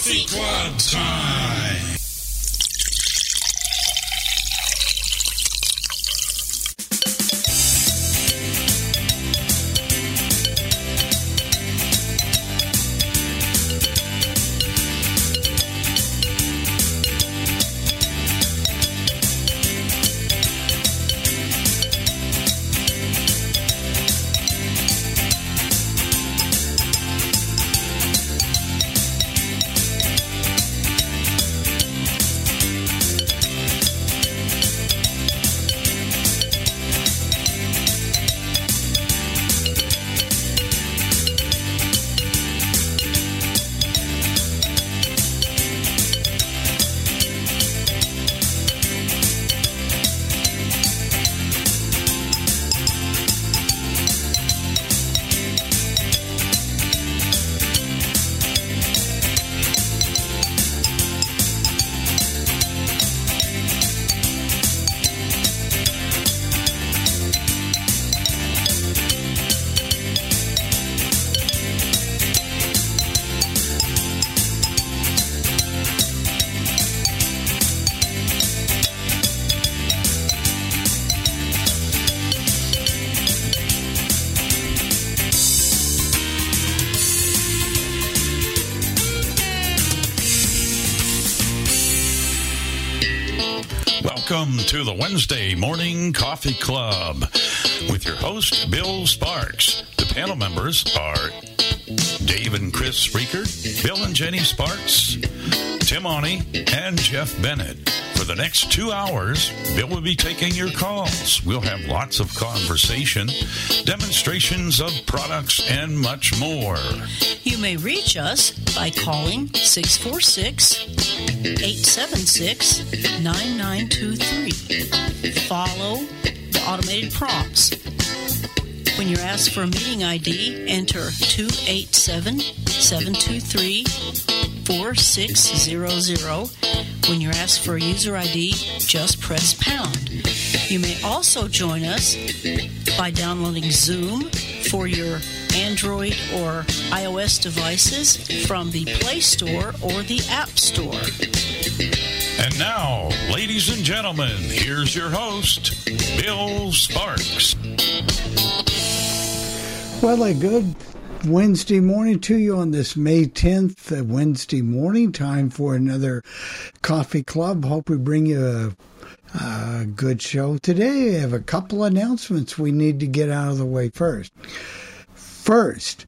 Coffee Club time. Welcome to the Wednesday Morning Coffee Club with your host, Bill Sparks. The panel members are Dave and Chris Reeker, Bill and Jenny Sparks, Tim Oni, and Jeff Bennett. For the next two hours, Bill will be taking your calls. We'll have lots of conversation, demonstrations of products, and much more. You may reach us by calling 646 876 9923. Follow the automated prompts. When you're asked for a meeting ID, enter 287 723 4600. When you're asked for a user ID, just press pound. You may also join us by downloading Zoom for your Android or iOS devices from the Play Store or the App Store. And now, ladies and gentlemen, here's your host, Bill Sparks. Well, a good Wednesday morning to you on this May 10th, uh, Wednesday morning time for another coffee club. Hope we bring you a, a good show today. I have a couple announcements we need to get out of the way first. First,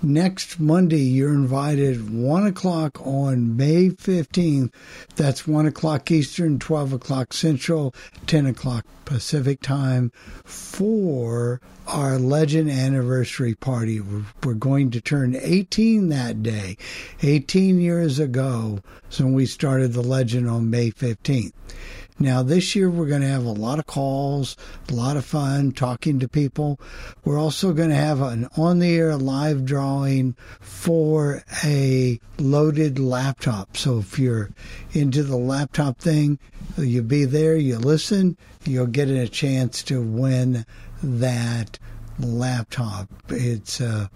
next Monday, you're invited 1 o'clock on May 15th. That's 1 o'clock Eastern, 12 o'clock Central, 10 o'clock Pacific time for our Legend anniversary party. We're, going to turn 18 that day, 18 years ago, so we started the Legend on May 15th. Now, this year we're going to have a lot of calls, a lot of fun talking to people. We're also going to have an on the air live drawing for a loaded laptop. So if you're into the laptop thing, you'll be there, you listen, you'll get a chance to win that laptop. It's uh,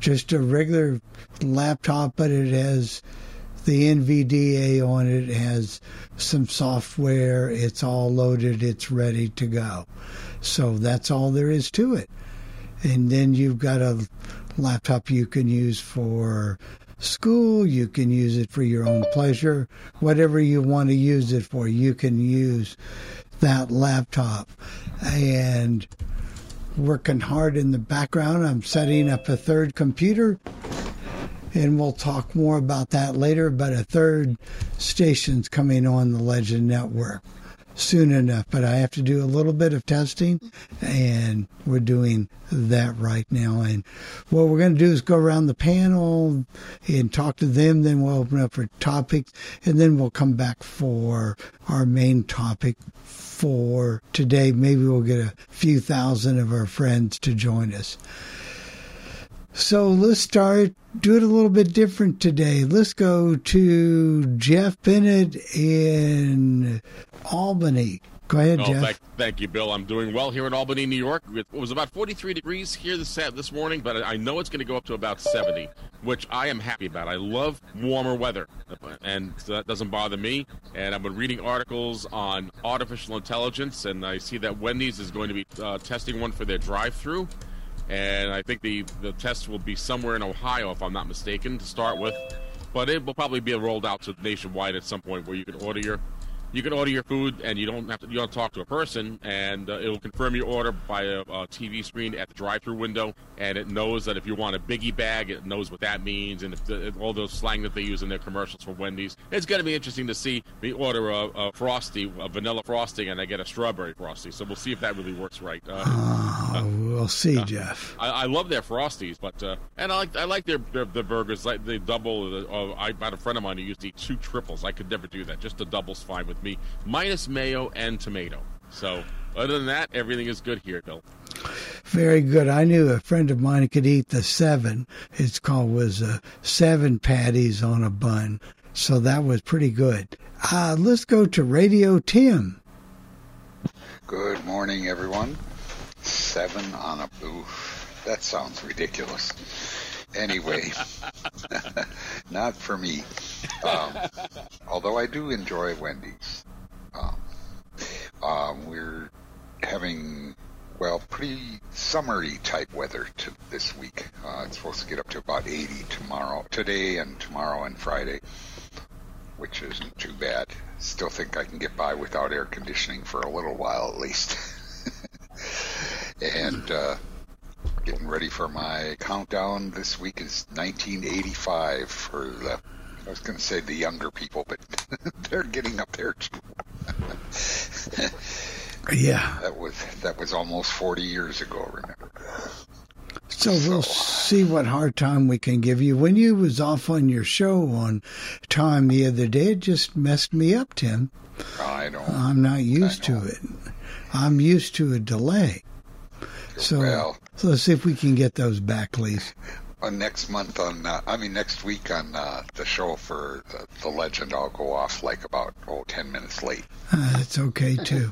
just a regular laptop, but it has the NVDA on it, has some software, it's all loaded, it's ready to go. So that's all there is to it. And then you've got a laptop you can use for school, you can use it for your own pleasure, whatever you want to use it for, you can use that laptop. And working hard in the background, I'm setting up a third computer and we'll talk more about that later. But a third station's coming on the Legend Network soon enough. But I have to do a little bit of testing, and we're doing that right now. And what we're going to do is go around the panel and talk to them. Then we'll open up for topics, and then we'll come back for our main topic for today. Maybe we'll get a few thousand of our friends to join us. So let's start, do it a little bit different today. Let's go to Jeff Bennett in Albany. Go ahead, oh, Jeff. Thank, thank, you, Bill. I'm doing well here in Albany, New York. It was about 43 degrees here this this morning, but I know it's going to go up to about 70, which I am happy about. I love warmer weather, and that doesn't bother me. And I've been reading articles on artificial intelligence, and I see that Wendy's is going to be uh, testing one for their drive-through. And I think the, the test will be somewhere in Ohio, if I'm not mistaken, to start with. But it will probably be rolled out to nationwide at some point where you can order your you can order your food and you don't have to you don't talk to a person and uh, it'll confirm your order by a, a, TV screen at the drive-through window and it knows that if you want a biggie bag it knows what that means and the, all those slang that they use in their commercials for Wendy's it's going to be interesting to see me order a, a, frosty a vanilla frosting and I get a strawberry frosty so we'll see if that really works right uh, oh, we'll see uh, Jeff. I, I, love their frosties but uh, and I like I like their, their, their burgers like they double uh, I had a friend of mine who used to eat two triples. I could never do that. Just the doubles fine with me, minus mayo and tomato. So, other than that, everything is good here, Bill. Very good. I knew a friend of mine could eat the seven. It's called was uh, seven patties on a bun. So that was pretty good. Uh, let's go to Radio Tim. Good morning, everyone. Seven on a booth. That sounds ridiculous. Anyway, not for me. Um, although I do enjoy Wendy's. Um, um, we're having well, pretty summery type weather to this week. Uh, it's supposed to get up to about 80 tomorrow, today, and tomorrow and Friday, which isn't too bad. Still think I can get by without air conditioning for a little while at least. and uh, getting ready for my countdown. This week is 1985 for the. I was going to say the younger people, but they're getting up there too. yeah, that was that was almost 40 years ago. Remember. So, we'll see what hard time we can give you. When you was off on your show on time the other day, it just messed me up, Tim. I know. I'm not used to it. I'm used to a delay. So, well, so let's see if we can get those back, please. Uh, next month on, uh, I mean next week on uh, the show for the, the, legend, I'll go off like about oh ten minutes late. Uh, it's okay too.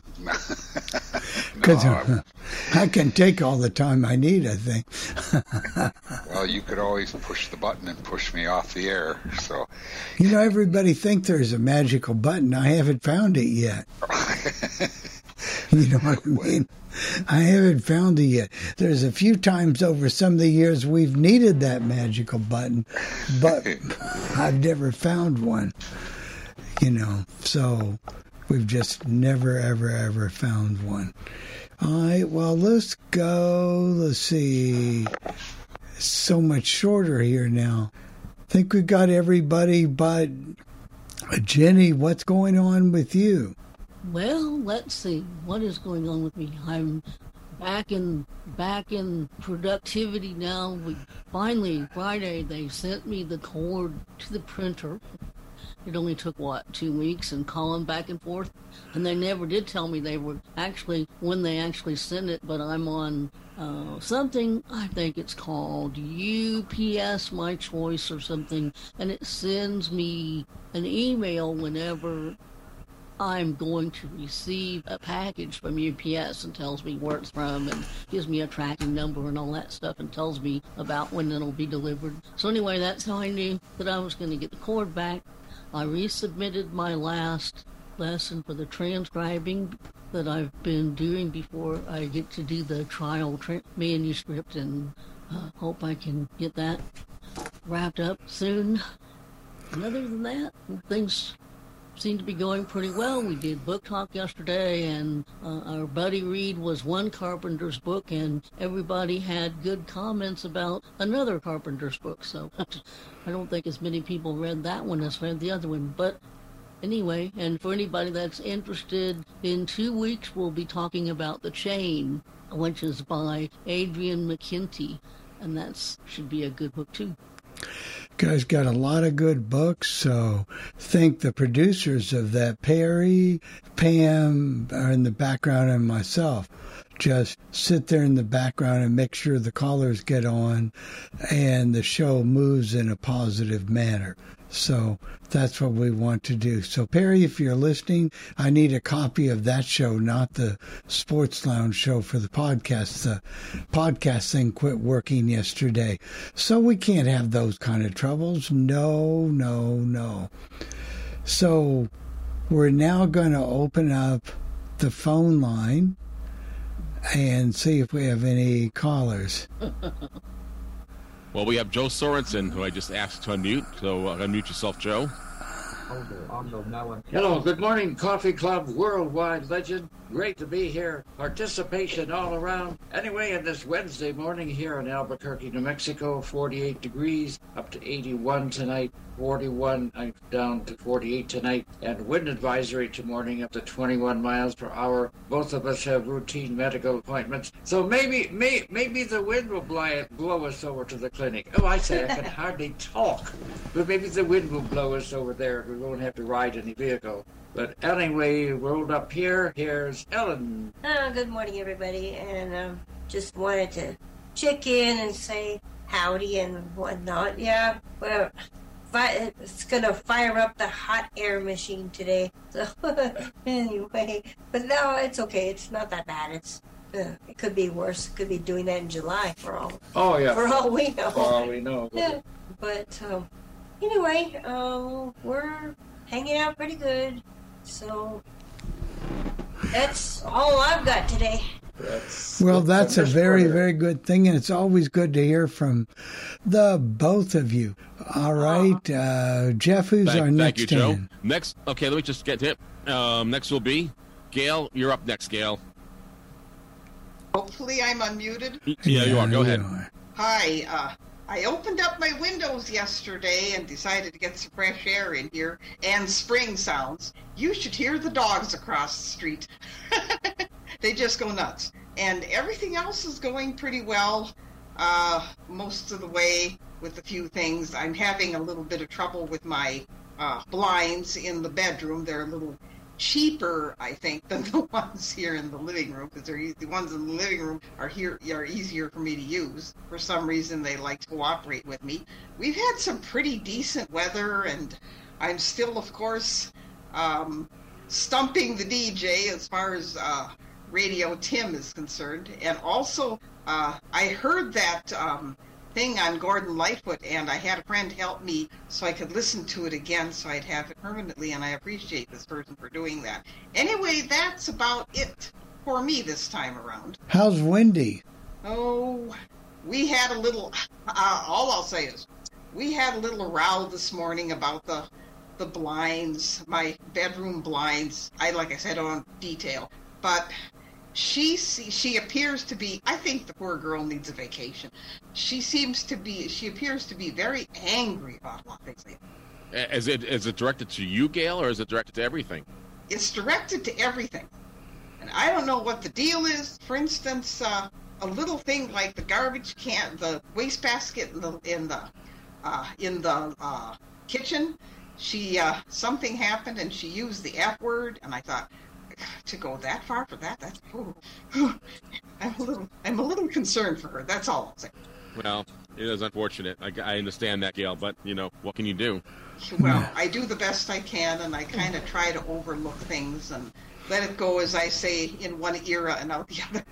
Because no, I, I can take all the time I need. I think. well, you could always push the button and push me off the air. So. You know, everybody think there's a magical button. I haven't found it yet. you know what I mean? I haven't found it yet. There's a few times over some of the years we've needed that magical button, but I've never found one. You know, so we've just never, ever, ever found one. All right, well, let's go. Let's see. so much shorter here now. I think we've got everybody but Jenny. What's going on with you? Well, let's see what is going on with me. I'm back in back in productivity now. We finally Friday they sent me the cord to the printer. It only took what two weeks and calling back and forth, and they never did tell me they were actually when they actually sent it. But I'm on uh, something I think it's called UPS My Choice or something, and it sends me an email whenever I'm going to receive a package from UPS and tells me where it's from and gives me a tracking number and all that stuff and tells me about when it'll be delivered. So anyway, that's how I knew that I was going to get the cord back. I resubmitted my last lesson for the transcribing that I've been doing before I get to do the trial tra- manuscript and uh, hope I can get that wrapped up soon. And other than that, things seemed to be going pretty well. We did book talk yesterday, and uh, our buddy read was one Carpenter's book, and everybody had good comments about another Carpenter's book. So I don't think as many people read that one as read the other one. But anyway, and for anybody that's interested, in two weeks we'll be talking about The Chain, which is by Adrian McKinty, and that should be a good book too. Guy's got a lot of good books, so thank the producers of that. Perry, Pam are in the background, and myself. Just sit there in the background and make sure the callers get on and the show moves in a positive manner. So that's what we want to do. So, Perry, if you're listening, I need a copy of that show, not the Sports Lounge show for the podcast. The podcast thing quit working yesterday. So we can't have those kind of troubles. No, no, no. So we're now going to open up the phone line and see if we have any callers. Well, we have Joe Sorensen, who I just asked to unmute. So uh, unmute yourself, Joe. Hello, good morning, Coffee Club Worldwide Legend. Great to be here. Participation all around. Anyway, in this Wednesday morning here in Albuquerque, New Mexico, 48 degrees, up to 81 tonight. 41 I'm down to 48 tonight and wind advisory to morning up to 21 miles per hour. Both of us have routine medical appointments so maybe may, maybe the wind will blow, blow us over to the clinic. Oh i say i can hardly talk but maybe the wind will blow us over there. We won't have to ride any vehicle. But anyway rolled up here here's ellen. Oh, good morning, everybody, and um, just wanted to check in and say howdy and whatnot. Yeah, well, fi- it's gonna fire up the hot air machine today. So anyway, but no, it's okay. It's not that bad. It's uh, it could be worse. It could be doing that in July for all oh yeah for all we know. for all we know Yeah, but um, anyway, um, we're hanging out pretty good. So that's all I've got today. That's Well, good that's a very, quarter. very good thing, and it's always good to hear from the both of you. All right, uh, Jeff, who's Thank, our thank next you, Joe. in? Next, okay, let me just get to it. Um, next will be Gail. You're up next, Gail. Hopefully, I'm unmuted. Yeah, you are. Go ahead. are. Hi. Uh, I opened up my windows yesterday and decided to get some fresh air in here and spring sounds. You should hear the dogs across the street. they just go nuts. And everything else is going pretty well uh, most of the way with a few things. I'm having a little bit of trouble with my uh, blinds in the bedroom. They're a little cheaper, I think, than the ones here in the living room because they're the ones in the living room are here are easier for me to use. For some reason, they like to cooperate with me. We've had some pretty decent weather, and I'm still, of course, um, stumping the DJ as far as uh, Radio Tim is concerned, and also uh, I heard that. Um, thing on Gordon Lightfoot, and I had a friend help me so I could listen to it again so I'd have it permanently, and I appreciate this person for doing that. Anyway, that's about it for me this time around. How's Wendy? Oh, we had a little, uh, all I'll say is, we had a little row this morning about the the blinds, my bedroom blinds. I, like I said, on detail, but she she appears to be i think the poor girl needs a vacation she seems to be she appears to be very angry about a lot of things. Is it is it directed to you, Gail, or is it directed to everything? it's directed to everything and i don't know what the deal is for instance uh, a little thing like the garbage can the wastebasket in the in the uh, in the uh, kitchen she uh, something happened and she used the f word and i thought to go that far for that that's ooh, i'm a little i'm a little concerned for her that's all i'll say Well, it is unfortunate. I, I understand that, Gail, but you know what can you do? Well, I do the best I can, and I kind of try to overlook things and let it go, as I say, in one era and out the other.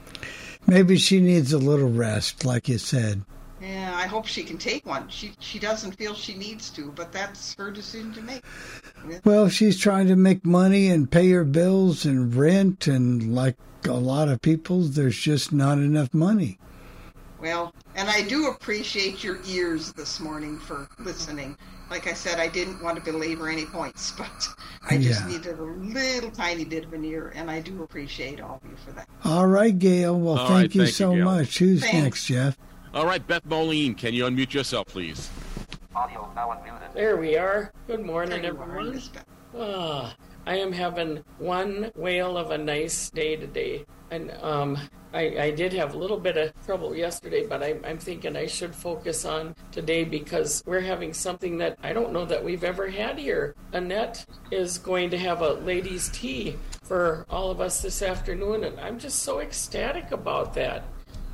Maybe she needs a little rest, like you said. Yeah, I hope she can take one. She she doesn't feel she needs to, but that's her decision to make. Well, she's trying to make money and pay her bills and rent, and like a lot of people, there's just not enough money. Well, and I do appreciate your ears this morning for listening. Like I said, I didn't want to belabor any points, but I just Yeah. needed a little tiny bit of an ear, and I do appreciate all of you for that. All right, Gail. Well, All thank right, you thank so Gail. much. Who's Thanks. next, Jeff? All right, Beth Moline, can you unmute yourself, please? There we are. Good morning, There everyone. Miss Ah, I am having one whale of a nice day today. And um, I, I did have a little bit of trouble yesterday, but I'm, I'm thinking I should focus on today because we're having something that I don't know that we've ever had here. Annette is going to have a ladies' tea for for all of us this afternoon, and I'm just so ecstatic about that.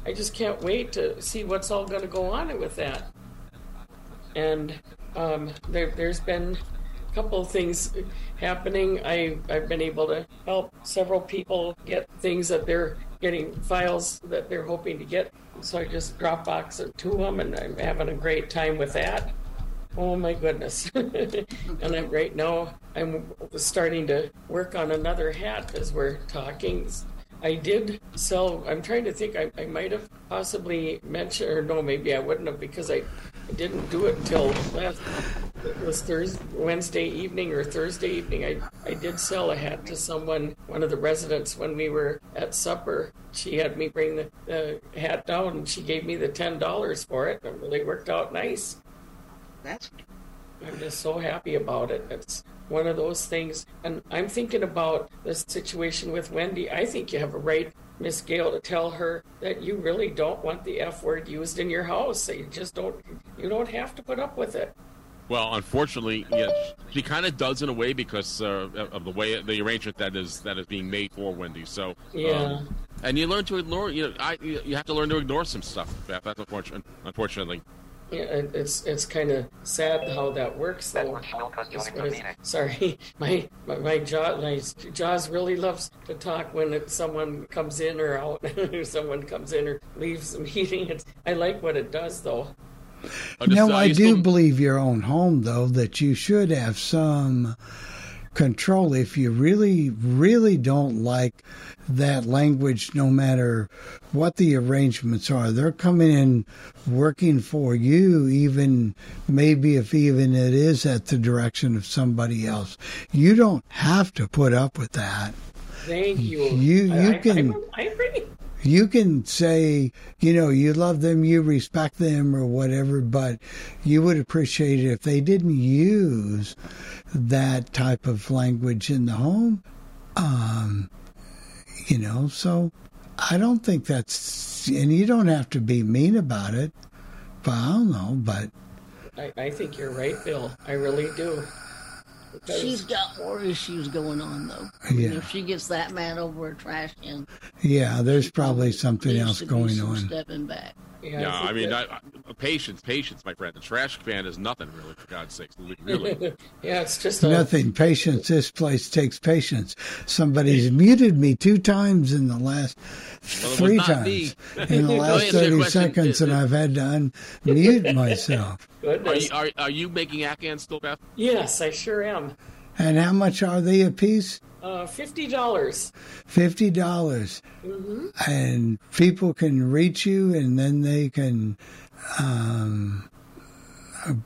I just can't wait to see what's all going to go on with that. And um, there, there's been a couple of things happening. I, I've been able to help several people get things that they're getting files that they're hoping to get. So I just Dropbox it to them, and I'm having a great time with that. Oh my goodness! and I'm right now. I'm starting to work on another hat as we're talking. I did sell. I'm trying to think. I, I might have possibly mentioned, or no, maybe I wouldn't have because I, I didn't do it until last. It was Thursday, Wednesday evening or Thursday evening. I, I did sell a hat to someone, one of the residents, when we were at supper. She had me bring the, the hat down, and she gave me the ten dollars for it. It really worked out nice. That's I'm just so happy about it. It's one of those things. And I'm thinking about the situation with Wendy. I think you have a right, Miss Gail, to tell her that you really don't want the F word used in your house. So You just don't. You don't have to put up with it. Well, unfortunately, yeah, she kind of does in a way because uh, of the way the arrangement that is that is being made for Wendy. So Yeah. um, and you learn to ignore. You know, I you you have to learn to ignore some stuff. Beth. That's unfortunate. Unfortunately. Yeah, it- it's it's kind of sad how that works though. As far as- Sorry, my my, my jaw my jaws really loves to talk when it, someone comes in or out, or someone comes in or leaves the meeting. It's, I like what it does though. Just, No, uh, I do still- believe your own home, though, that you should have some control if you really, really don't like that language, no matter what the arrangements are. They're coming in working for you, even maybe if even it is at the direction of somebody else. You don't have to put up with that. Thank you. You- you I, can- I, I agree. You can say, you know, you love them, you respect them, or whatever, but you would appreciate it if they didn't use that type of language in the home. Um, you know, so I don't think that's, and you don't have to be mean about it, but I don't know, but I, I think you're right, Bill. I really do. She's got more issues going on though. I mean, Yeah. If she gets that mad over a trash can, yeah, there's probably something else going on. Stepping back. Yeah, Yeah, think I mean, that- I, I, patience, patience, my friend. The trash can is nothing, really, for God's sakes. Really. yeah, it's just a, Nothing. Patience. This place takes patience. Somebody's muted me two times in the last Well, three times in the last thirty seconds, and I've had to unmute myself. Are you, are, are you making Afghans still, Beth? Yes, I sure am. And how much are they a piece? Uh, Fifty dollars. Fifty dollars, and people can reach you, and then they can. Um,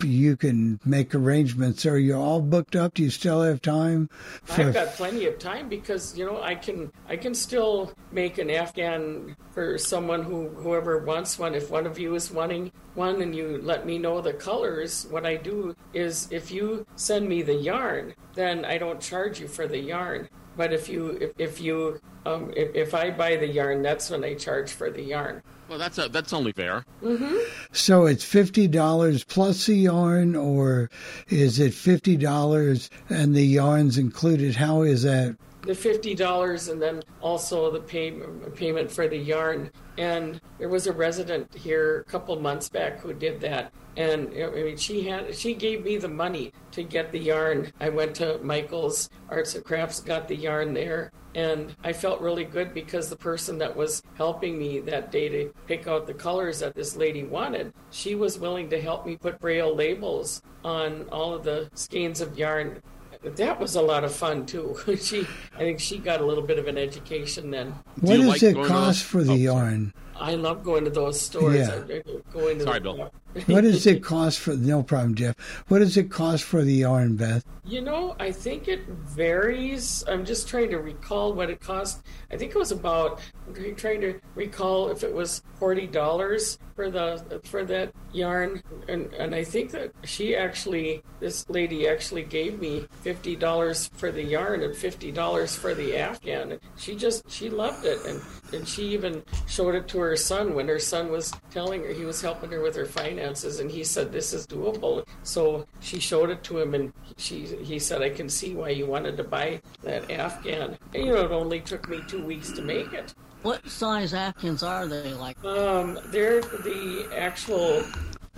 you can make arrangements. Are you all booked up? Do you still have time? I've got plenty of time because you know I can I can still make an Afghan for someone who whoever wants one. If one of you is wanting one and you let me know the colors, what I do is if you send me the yarn, then I don't charge you for the yarn. But if you if, if you um, if, if I buy the yarn, that's when I charge for the yarn. Well, that's a, that's only fair. Mm-hmm. So it's fifty dollars plus the yarn, or is it fifty dollars and the yarn's included? How is that? the fifty dollars and then also the pay, payment for the yarn. And there was a resident here a couple months back who did that. And I mean, she had she gave me the money to get the yarn. I went to Michael's Arts and Crafts, got the yarn there, and I felt really good because the person that was helping me that day to pick out the colors that this lady wanted, she was willing to help me put braille labels on all of the skeins of yarn that was a lot of fun too. she, I think she got a little bit of an education then. What does like it going to cost those- for the Oh, yarn? I love going to those stores. Yeah. I, I go into Sorry, the, Bill. What does it cost for? No problem, Jeff. What does it cost for the yarn, Beth? You know, I think it varies. I'm just trying to recall what it cost. I think it was about. I'm trying to recall if it was forty dollars for the for that yarn, and and I think that she actually, this lady actually gave me fifty dollars for the yarn and fifty dollars for the afghan. She just she loved it, and and she even showed it to her son when her son was telling her he was helping her with her finances, and he said this is doable. So she showed it to him, and she he said I can see why you wanted to buy that Afghan. And, you know, it only took me two weeks to make it. What size Afghans are they? Like Um, they're the actual.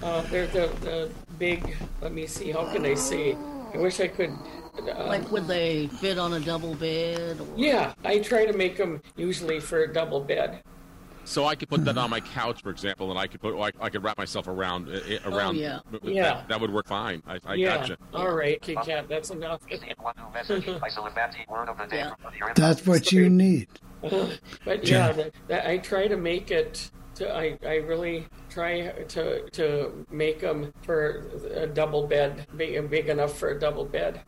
Uh, they're the, the big. Let me see. How can I say? I wish I could. Uh, like would they fit on a double bed? Or... yeah, I try to make them usually for a double bed. So I could put that on my couch, for example, and I could put I, I could wrap myself around uh, around. yeah. that- Yeah. That, that would work fine. I, I yeah. gotcha. All right, Kit Kat, that's enough. Yeah. That's what you need. but yeah, that, that, I try to make it. To, I I really try to to make them for a double bed, big, big enough for a double bed.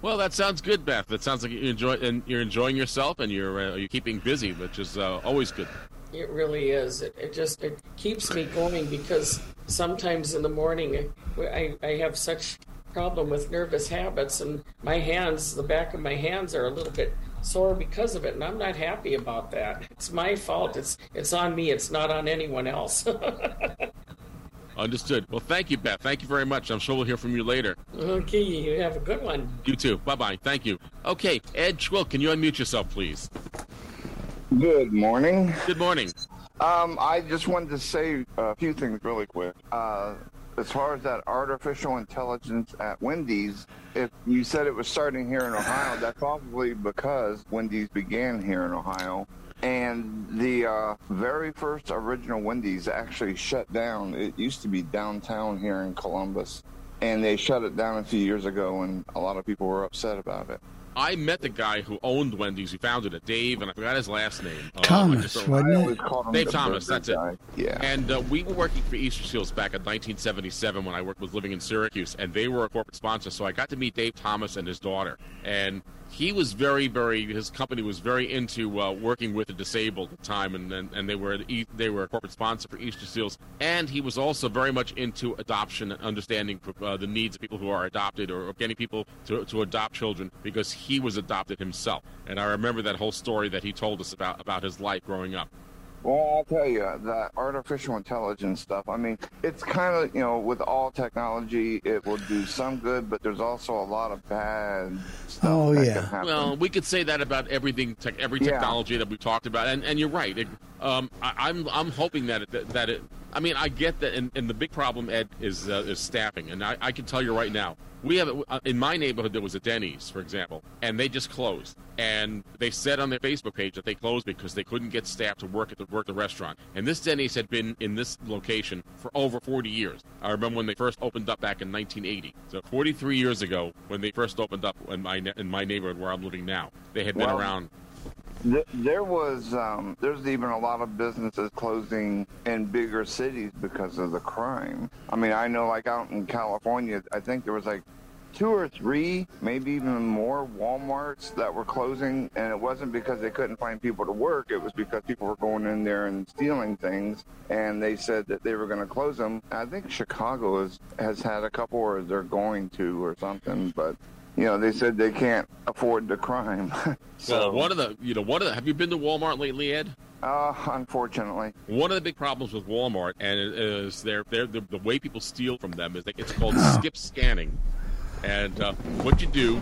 Well, that sounds good, Beth. That sounds like you enjoy and you're enjoying yourself and you're uh, you're keeping busy, which is uh, always good. It really is. It, it just it keeps me going because sometimes in the morning I, I have such problem with nervous habits and my hands, the back of my hands are a little bit sore because of it, and I'm not happy about that. It's my fault. It's it's on me. It's not on anyone else. Understood. Well, thank you, Beth. Thank you very much. I'm sure we'll hear from you later. okay, you have a good one. You too. Bye bye. Thank you. Okay, Ed Schwill, can you unmute yourself, please? Good morning. Good morning. Um, I just wanted to say a few things really quick. Uh, as far as that artificial intelligence at Wendy's, if you said it was starting here in Ohio, that's probably because Wendy's began here in Ohio. And the uh, very first original Wendy's actually shut down. It used to be downtown here in Columbus. And they shut it down a few years ago, and a lot of people were upset about it. I met the guy who owned Wendy's, who founded it, Dave, and I forgot his last name. Uh, Thomas, just don't- wasn't it? always called him Dave Thomas, burger that's it. Yeah. And uh, we were working for Easter Seals back in 1977 when I worked, was living in Syracuse, and they were a corporate sponsor. So I got to meet Dave Thomas and his daughter, and he was very, very. His company was very into uh, working with the disabled at the time, and and, and they were they were a corporate sponsor for Easter Seals, and he was also very much into adoption and understanding uh, the needs of people who are adopted or, or getting people to to adopt children because he was adopted himself. And I remember that whole story that he told us about about his life growing up. Well, I'll tell you, that artificial intelligence stuff, I mean, it's kind of, you know, with all technology, it will do some good, but there's also a lot of bad stuff. Oh, that yeah. Can. Well, we could say that about everything, tech, every Yeah. technology that we talked about, and, and you're right. It, um, I, I'm I'm hoping that it, that it. I mean, I get that, and, and the big problem, Ed, is uh, is staffing, and I, I can tell you right now, we have uh, in my neighborhood there was a Denny's, for example, and they just closed, and they said on their Facebook page that they closed because they couldn't get staff to work at the work the restaurant, and this Denny's had been in this location for over 40 years. I remember when they first opened up back in 1980, so 43 years ago when they first opened up in my in my neighborhood where I'm living now, they had been around. Th- There was, um, there's even a lot of businesses closing in bigger cities because of the crime. I mean, I know, like out in California, I think there was like two or three, maybe even more WalMarts that were closing, and it wasn't because they couldn't find people to work. It was because people were going in there and stealing things, and they said that they were going to close them. I think Chicago has has had a couple, or they're going to, or something, but. You know, they said they can't afford the crime. so, Well, one of the you know one of the have you been to Walmart lately, Ed? uh, unfortunately. One of the big problems with Walmart and it is their, their the, the way people steal from them is that it's called skip scanning. And uh, what you do,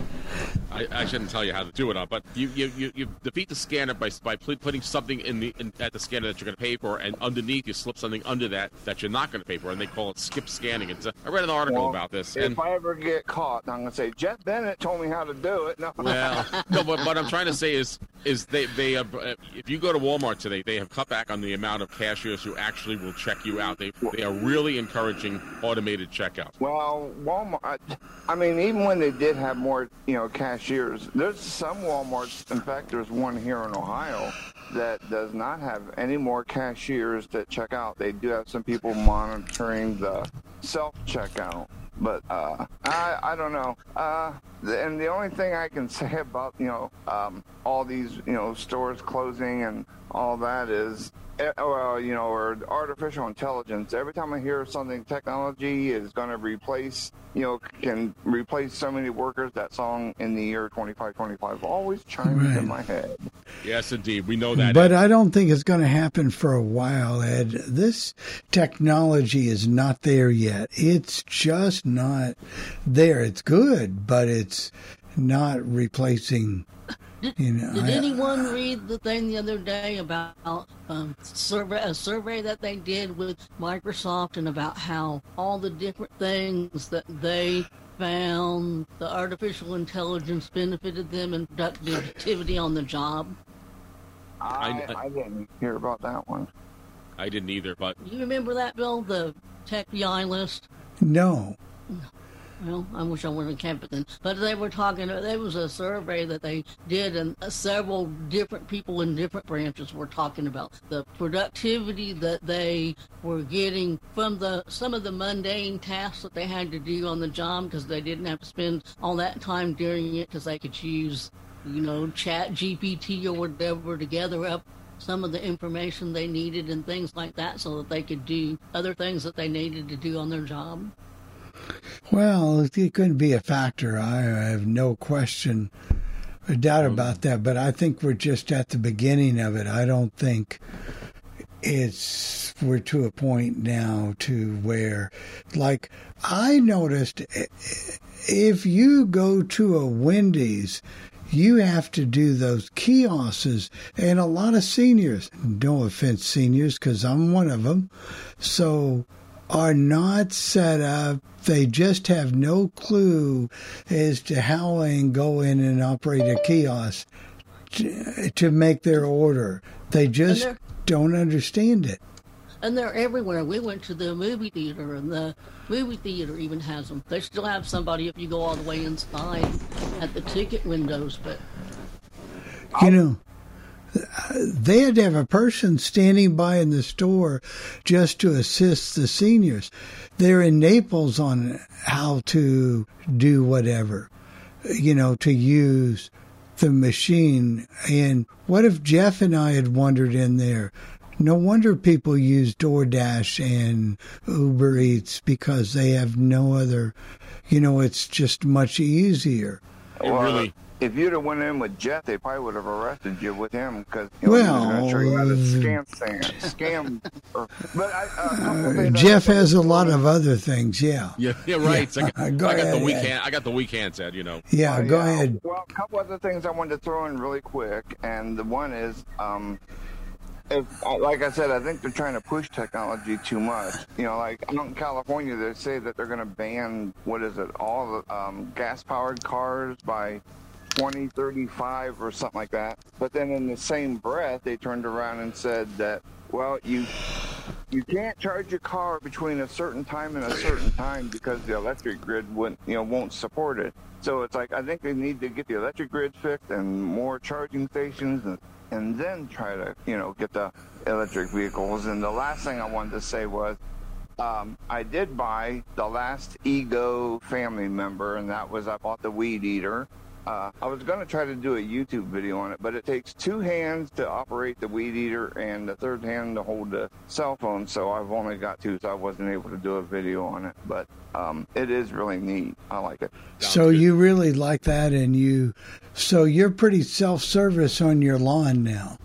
I, I shouldn't tell you how to do it, on, but you, you, you, you defeat the scanner by by putting something in the in, at the scanner that you're going to pay for, and underneath you slip something under that that you're not going to pay for, and they call it skip scanning. It's a, I read an article Well, about this, and If I ever get caught, I'm going to say, Jeff Bennett told me how to do it. No. Well, no, but what I'm trying to say is, is they they have, uh, if you go to Walmart today, they have cut back on the amount of cashiers who actually will check you out. They they are really encouraging automated checkout. Well, Walmart. I mean, even when they did have more, you know, cashiers, there's some WalMarts. In fact, there's one here in Ohio that does not have any more cashiers that check out. They do have some people monitoring the self checkout, but uh, I I don't know. Uh, and the only thing I can say about you know um, all these you know stores closing and all that is eh, well you know or artificial intelligence. Every time I hear something technology is going to replace you know can replace so many workers, that song in the year 2525 always chimes Right. in my head. Yes, indeed. We know that. But Ed. I don't think it's going to happen for a while, Ed. This technology is not there yet. It's just not there. It's good, but it's not replacing. You know, Did I- anyone read the thing the other day about um, survey a survey that they did with Microsoft and about how all the different things that they found the artificial intelligence benefited them in productivity on the job? I, I- I didn't hear about that one. I didn't either, but You remember that, Bill? The Tech BI list. no. Well, I wish I kept it then. But they were talking. There was a survey that they did, and uh, several different people in different branches were talking about the productivity that they were getting from the some of the mundane tasks that they had to do on the job because they didn't have to spend all that time doing it because they could use, you know, Chat GPT or whatever to gather up some of the information they needed and things like that so that they could do other things that they needed to do on their job. Well, it could be a factor. I have no question, a doubt about that. But I think we're just at the beginning of it. I don't think it's we're to a point now to where, like, I noticed eh, if you go to a Wendy's. You have to do those kiosks, and a lot of seniors, no offense, seniors, because I'm one of them, so are not set up. They just have no clue as to how they can go in and operate a kiosk to, to make their order. They just don't understand it. And they're everywhere. We went to the movie theater, and the movie theater even has them. They still have somebody if you go all the way inside at the ticket windows. But You know, they had to have a person standing by in the store just to assist the seniors. They're in Naples on how to do whatever, you know, to use the machine. And what if Jeff and I had wandered in there? No wonder people use DoorDash and Uber Eats because they have no other, you know, it's just much easier. it really. If you'd have went in with Jeff, they probably would have arrested you with him because you know, he was going to show you how to scam, scam. scam or, but I, uh, a couple things I Jeff has a lot of other things, yeah. Yeah, yeah, right. So I, got, Go I got ahead, the weak Ed. hand. I got the weak hand, Ed. You know. Yeah, Oh, go yeah. ahead. Well, a couple other things I wanted to throw in really quick, and the one is, um, if, uh, like I said, I think they're trying to push technology too much. You know, like out in California, they say that they're going to ban what is it, all the um, gas-powered cars by 2035 or something like that. But then in the same breath, they turned around and said that, well, you you can't charge your car between a certain time and a certain time because the electric grid wouldn't, you know, won't support it. So it's like I think they need to get the electric grid fixed and more charging stations, and and then try to, you know, get the electric vehicles. And the last thing I wanted to say was. Um, I did buy the last Ego family member, and that was I bought the Weed Eater. Uh, I was going to try to do a YouTube video on it, but it takes two hands to operate the weed eater and the third hand to hold the cell phone. So I've only got two, so I wasn't able to do a video on it. But um, it is really neat. I like it. So you really like that, and you, so you're pretty self-service on your lawn now.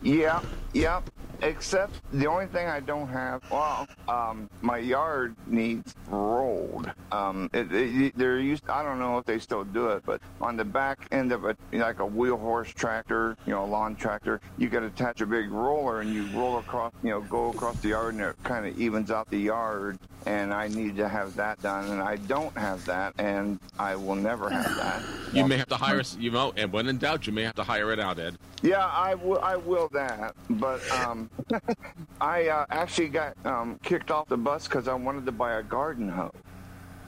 Yeah, yeah. Except the only thing I don't have, well, um, my yard needs rolled. Um, it, it, they're used. I don't know if they still do it, but on the back end of a like a wheel horse tractor, you know, a lawn tractor, you can attach a big roller and you roll across, you know, go across the yard, and it kind of evens out the yard. And I need to have that done, and I don't have that, and I will never have that. You may have to hire, you know, and when in doubt, you may have to hire it out, Ed. Yeah, I will. I will that. But um, I uh, actually got um, kicked off the bus because I wanted to buy a garden hoe.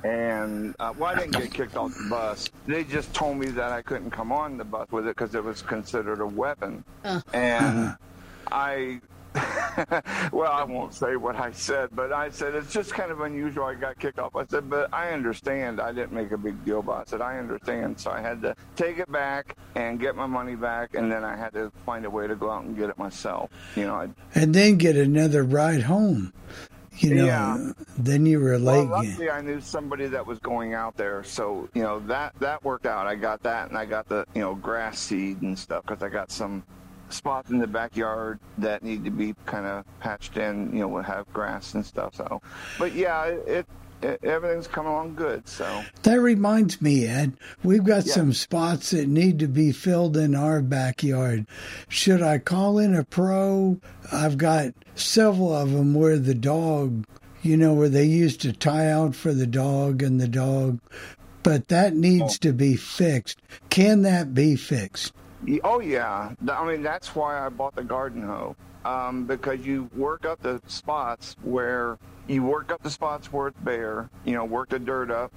And uh, well, I didn't get kicked off the bus. They just told me that I couldn't come on the bus with it because it was considered a weapon. Uh. And I, well, I won't say what I said, but I said it's just kind of unusual. I got kicked off. I said, but I understand. I didn't make a big deal about it. I said, I understand. So I had to take it back and get my money back, and then I had to find a way to go out and get it myself. You know, I, and then get another ride home. You know, Yeah. then you were well, late. luckily I knew somebody that was going out there, so you know that that worked out. I got that, and I got the you know grass seed and stuff because I got some spots in the backyard that need to be kind of patched in. You know, would have grass and stuff. So, but yeah, it, it everything's coming along good. So That reminds me, Ed, we've got Yeah. some spots that need to be filled in our backyard. Should I call in a pro? I've got several of them where the dog, you know, where they used to tie out for the dog and the dog, but that needs oh. to be fixed. Can that be fixed? Oh yeah, I mean that's why I bought the garden hoe um, because you work up the spots where you work up the spots where it's bare. You know, work the dirt up.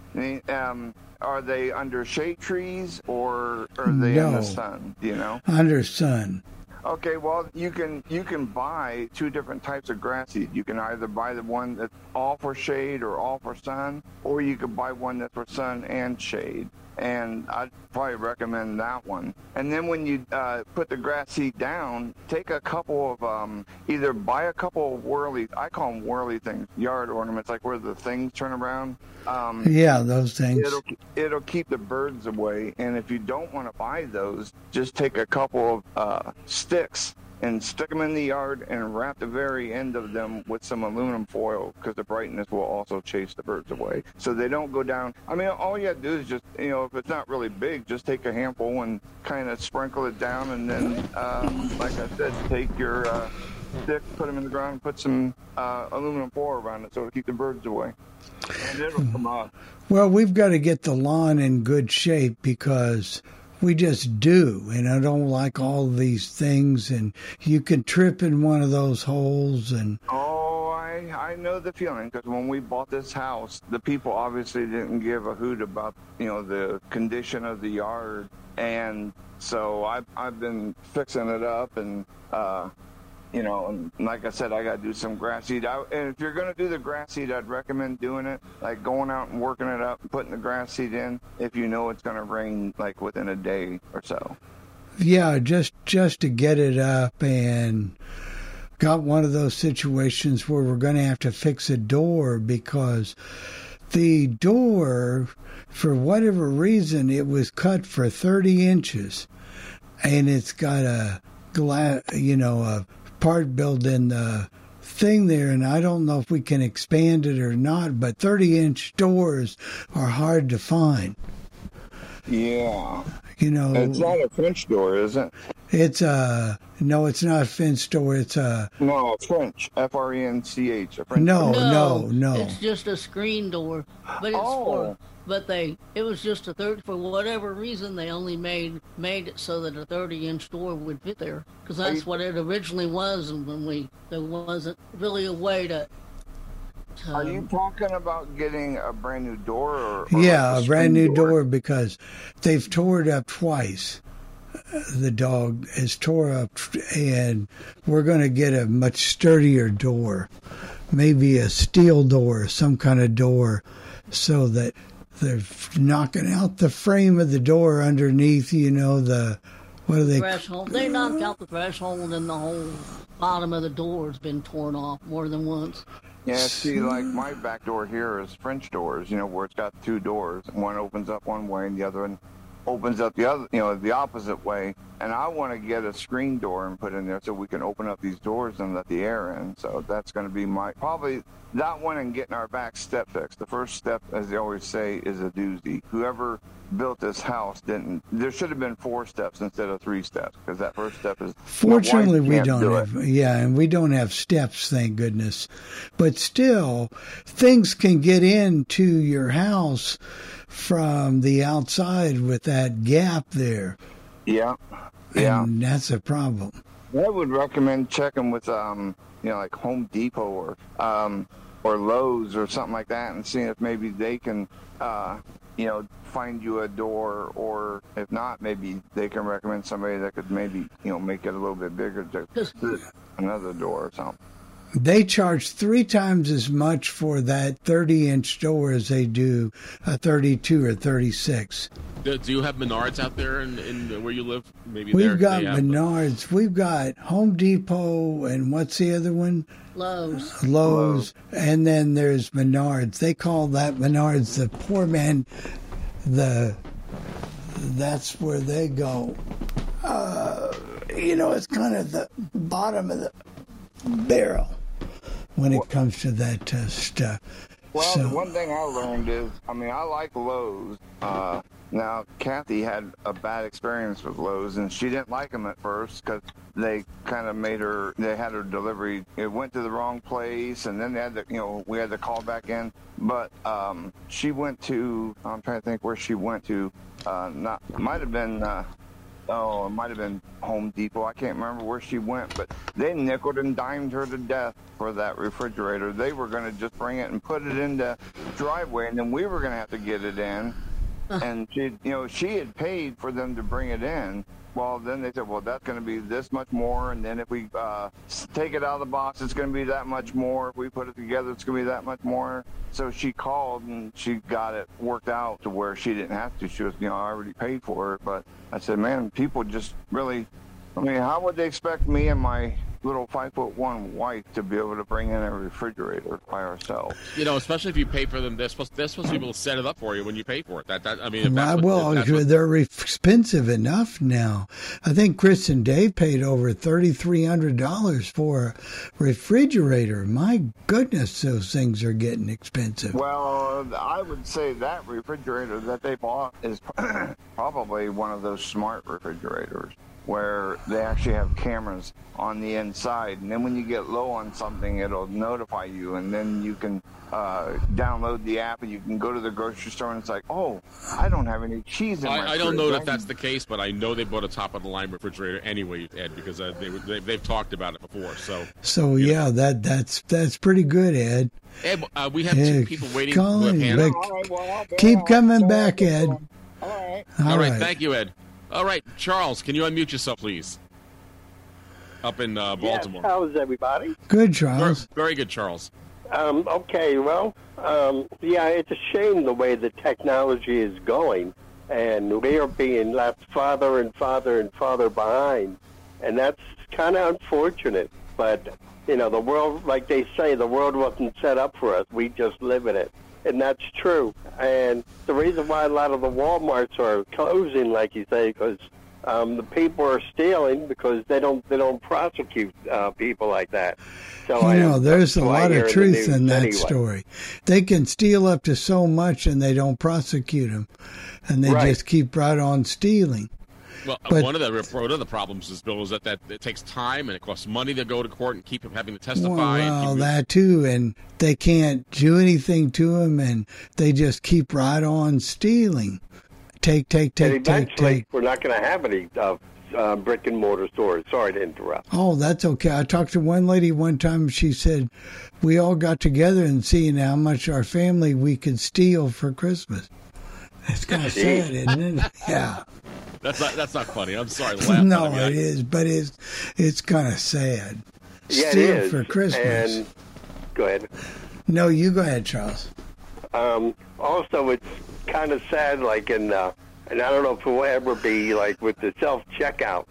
Um, are they under shade trees or are they in the sun? You know. Under sun. Okay, well you can you can buy two different types of grass seed. You can either buy the one that's all for shade or all for sun, or you could buy one that's for sun and shade. And I'd probably recommend that one. And then when you uh, put the grass seed down, take a couple of um, either buy a couple of whirly. I call them whirly things, yard ornaments, like where the things turn around. Um, Yeah, those things. It'll it'll keep the birds away. And if you don't want to buy those, just take a couple of uh, sticks and stick them in the yard and wrap the very end of them with some aluminum foil because the brightness will also chase the birds away. So they don't go down. I mean, all you have to do is just you know if it's not really big, just take a handful and kind of sprinkle it down, and then um, like I said, take your uh, stick, put them in the ground, put some uh, aluminum foil around it so it'll keep the birds away. And it'll come out. Well, we've got to get the lawn in good shape because we just do. And I don't like all these things. And you can trip in one of those holes. And Oh, I I know the feeling because when we bought this house, the people obviously didn't give a hoot about you know the condition of the yard, and so I've I've been fixing it up and. uh you know, and like I said, I got to do some grass seed. I, and if you're going to do the grass seed, I'd recommend doing it like going out and working it up and putting the grass seed in if you know it's going to rain like within a day or so. yeah, just just to get it up and got one of those situations where we're going to have to fix a door because the door, for whatever reason, it was cut for 30 inches and it's got a glass, you know, a part built in the uh, thing there. And I don't know if we can expand it or not, but 30 inch doors are hard to find. Yeah. You know, It's not a French door, is it? It's a no. It's not a fenced door. It's a No, French. F R E N C H. a French no, door. no, no. It's just a screen door, but it's Oh. for. But they, it was just a third for whatever reason they only made made it so that a thirty inch door would fit there because that's you- what it originally was. And when we there wasn't really a way to. to Are you talking about getting a brand new door or, or yeah, like a brand new screen door because they've tore it up twice. Uh, The dog has tore up, and we're going to get a much sturdier door, maybe a steel door, some kind of door, so that they're knocking out the frame of the door underneath. You know the what do they? threshold. They knocked out the threshold, and the whole bottom of the door has been torn off more than once. Yeah, see, like my back door here is French doors, you know, where it's got two doors. One opens up one way and the other one opens up the other, you know, the opposite way. And I want to get a screen door and put in there so we can open up these doors and let the air in. So that's going to be my probably that one and getting our back step fixed. The first step, as they always say, is a doozy. Whoever built this house didn't. There should have been four steps instead of three steps because that first step is. Fortunately, we don't it. have, yeah, and we don't have steps, thank goodness. But still, things can get into your house from the outside with that gap there, Yeah, yeah. and that's a problem. I would recommend checking with um, you know, like Home Depot or um, or Lowe's or something like that, and seeing if maybe they can uh, you know, find you a door, or if not, maybe they can recommend somebody that could maybe, you know, make it a little bit bigger to another door or something. They charge three times as much for that 30 inch door as they do a 32 or 36. Do, do you have Menards out there in, in where you live? Maybe We've there got they have- Menards, we've got Home Depot, and what's the other one? Lowe's. Lowe's, and then there's Menards. They call that Menards the poor man. The that's where they go. Uh, you know, it's kind of the bottom of the barrel when it comes to that uh, stuff. Well, So- one thing I learned is, I mean, I like Lowe's. Uh, now, Kathy had a bad experience with Lowe's, and she didn't like them at first because they kind of made her. They had her delivery. It went to the wrong place, and then they had to, you know, we had to call back in. But um, she went to. I'm trying to think where she went to. Uh, not might have been. Uh, oh, it might have been Home Depot. I can't remember where she went, but they nickled and dimed her to death for that refrigerator. They were going to just bring it and put it in the driveway, and then we were going to have to get it in. And she, you know, she had paid for them to bring it in. Well, then they said, well, that's going to be this much more, and then if we uh, take it out of the box, it's going to be that much more. If we put it together, it's going to be that much more. So she called and she got it worked out to where she didn't have to. She was, you know, I already paid for it. But I said, man, people just really. I mean, how would they expect me and my little five foot one wife to be able to bring in a refrigerator by ourselves? You know, especially if you pay for them, they're supposed they're supposed to be able to set it up for you when you pay for it. That that I mean, if that's what, well, if that's what- they're expensive enough now. I think Chris and Dave paid over thirty three hundred dollars for a refrigerator. My goodness, those things are getting expensive. Well, I would say that refrigerator that they bought is probably one of those smart refrigerators where they actually have cameras on the inside. And then when you get low on something, it'll notify you. And then you can uh, download the app and you can go to the grocery store and it's like, oh, I don't have any cheese in my I, I don't know if that's the case, but I know they bought a top of the line refrigerator anyway, Ed, because uh, they, they, they've talked about it before. So, So yeah, that that's that's pretty good, Ed. Ed, uh, we have Yeah, two people waiting. Colin, with hand- but keep coming back, Ed. All right. All right, thank you, Ed. All right, Charles, can you unmute yourself, please? Up in uh, Baltimore. Yes, how's everybody? Good, Very, Charles. very good, Charles. Um, okay, well, um, yeah, it's a shame the way the technology is going, and we are being left farther and farther and farther behind, and that's kind of unfortunate. But you know, the world, like they say, the world wasn't set up for us. We just live in it, and that's true. And the reason why a lot of the WalMarts are closing, like you say, because um, the people are stealing because they don't they don't prosecute uh, people like that. So I You know, there's a I lot of truth in news that anyway. story. They can steal up to so much and they don't prosecute them, and they Right. just keep right on stealing. Well, But- one of the one of the problems is Bill is that, that it takes time and it costs money to go to court and keep him having to testify. Well, and well, keep- that too, and they can't do anything to them, and they just keep right on stealing. Take, take, And take, take, eventually, we're not going to have any uh, uh, brick and mortar stores. Sorry to interrupt. Oh, that's okay. I talked to one lady one time. She said we all got together and seeing how much our family we could steal for Christmas. It's kind of sad, isn't it? Yeah. that's not that's not funny. I'm sorry. to laugh, no, but I mean, it I- is, but it's it's kind of sad. Yeah, Steal it is. for Christmas. And go ahead. No, you go ahead, Charles. Um, also, it's kind of sad, like in, uh, and I don't know if it will ever be like with the self checkout.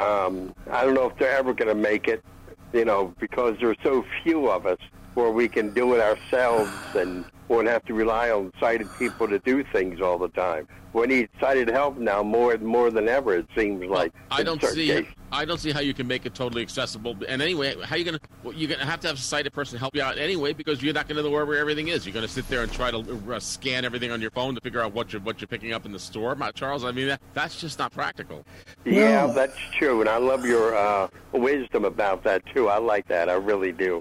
Um, I don't know if they're ever going to make it, you know, because there's so few of us where we can do it ourselves and won't have to rely on sighted people to do things all the time. We need sighted help now more more than ever. It seems like. I don't see. cases. I don't see how you can make it totally accessible. And anyway, how you gonna? Well, you're gonna have to have a sighted person help you out anyway because you're not gonna know where everything is. You're gonna sit there and try to uh, scan everything on your phone to figure out what you're what you're picking up in the store. My Charles, I mean that, that's just not practical. Yeah, Well- that's true, and I love your uh, wisdom about that too. I like that, I really do.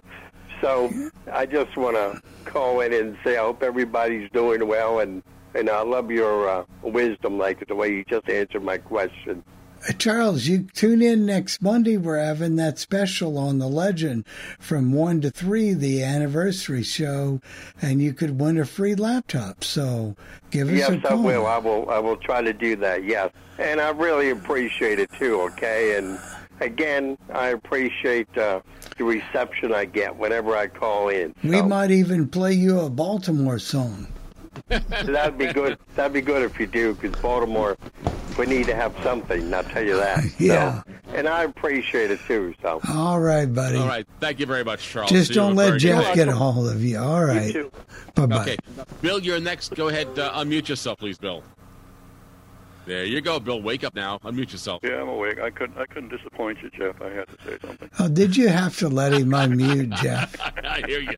So I just want to call in and say I hope everybody's doing well, and and I love your uh, wisdom, like the way you just answered my question. Uh, Charles, you tune in next Monday. We're having that special on the legend from 1 to 3, the anniversary show, and you could win a free laptop. So give us a call. yes, I will. I will. I will try to do that. Yes, and I really appreciate it too. Okay, and again, I appreciate uh, the reception I get whenever I call in. We might even play you a Baltimore song. That'd be good. That'd be good if you do, because Baltimore, we need to have something. I'll tell you that. Yeah. So, and I appreciate it too. So. All right, buddy. All right. Thank you very much, Charles. Just You don't let very good Jeff get a hold of you. All right. too. Bye bye. Okay. Bill, you're next. Go ahead. Uh, unmute yourself, please, Bill. There you go, Bill. Wake up now. Unmute yourself. Yeah, I'm awake. I couldn't. I couldn't disappoint you, Jeff. I had to say something. Oh, did you have to let him unmute, Jeff? I hear you.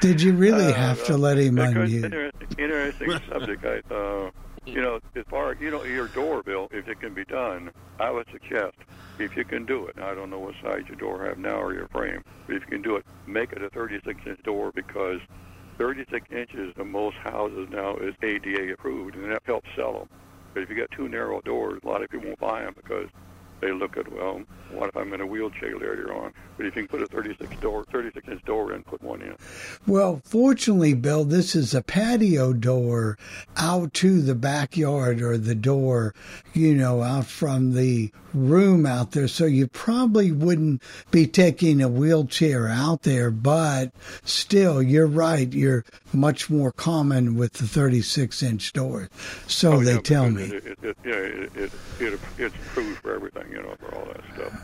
Did you really Uh, have to let him Because unmute? Interesting, interesting subject. I, uh, you know, as far you know, your door, Bill, if it can be done, I would suggest if you can do it. I don't know what size your door have now or your frame, but if you can do it, make it a 36-inch door because 36 inches in most houses now is ADA approved, and that helps sell them. But if you got two narrow doors, a lot of people won't buy them because they look at well, what if I'm in a wheelchair later on? But if you can put a 36 door, 36 inch door in, put one in. Well, fortunately, Bill, this is a patio door out to the backyard or the door, you know, out from the room out there. So you probably wouldn't be taking a wheelchair out there, but still, you're right. You're much more common with the 36 inch door. So Oh, they yeah, tell me. It, it, it, yeah, it, it, it, it's approved for everything, you know, for all that stuff.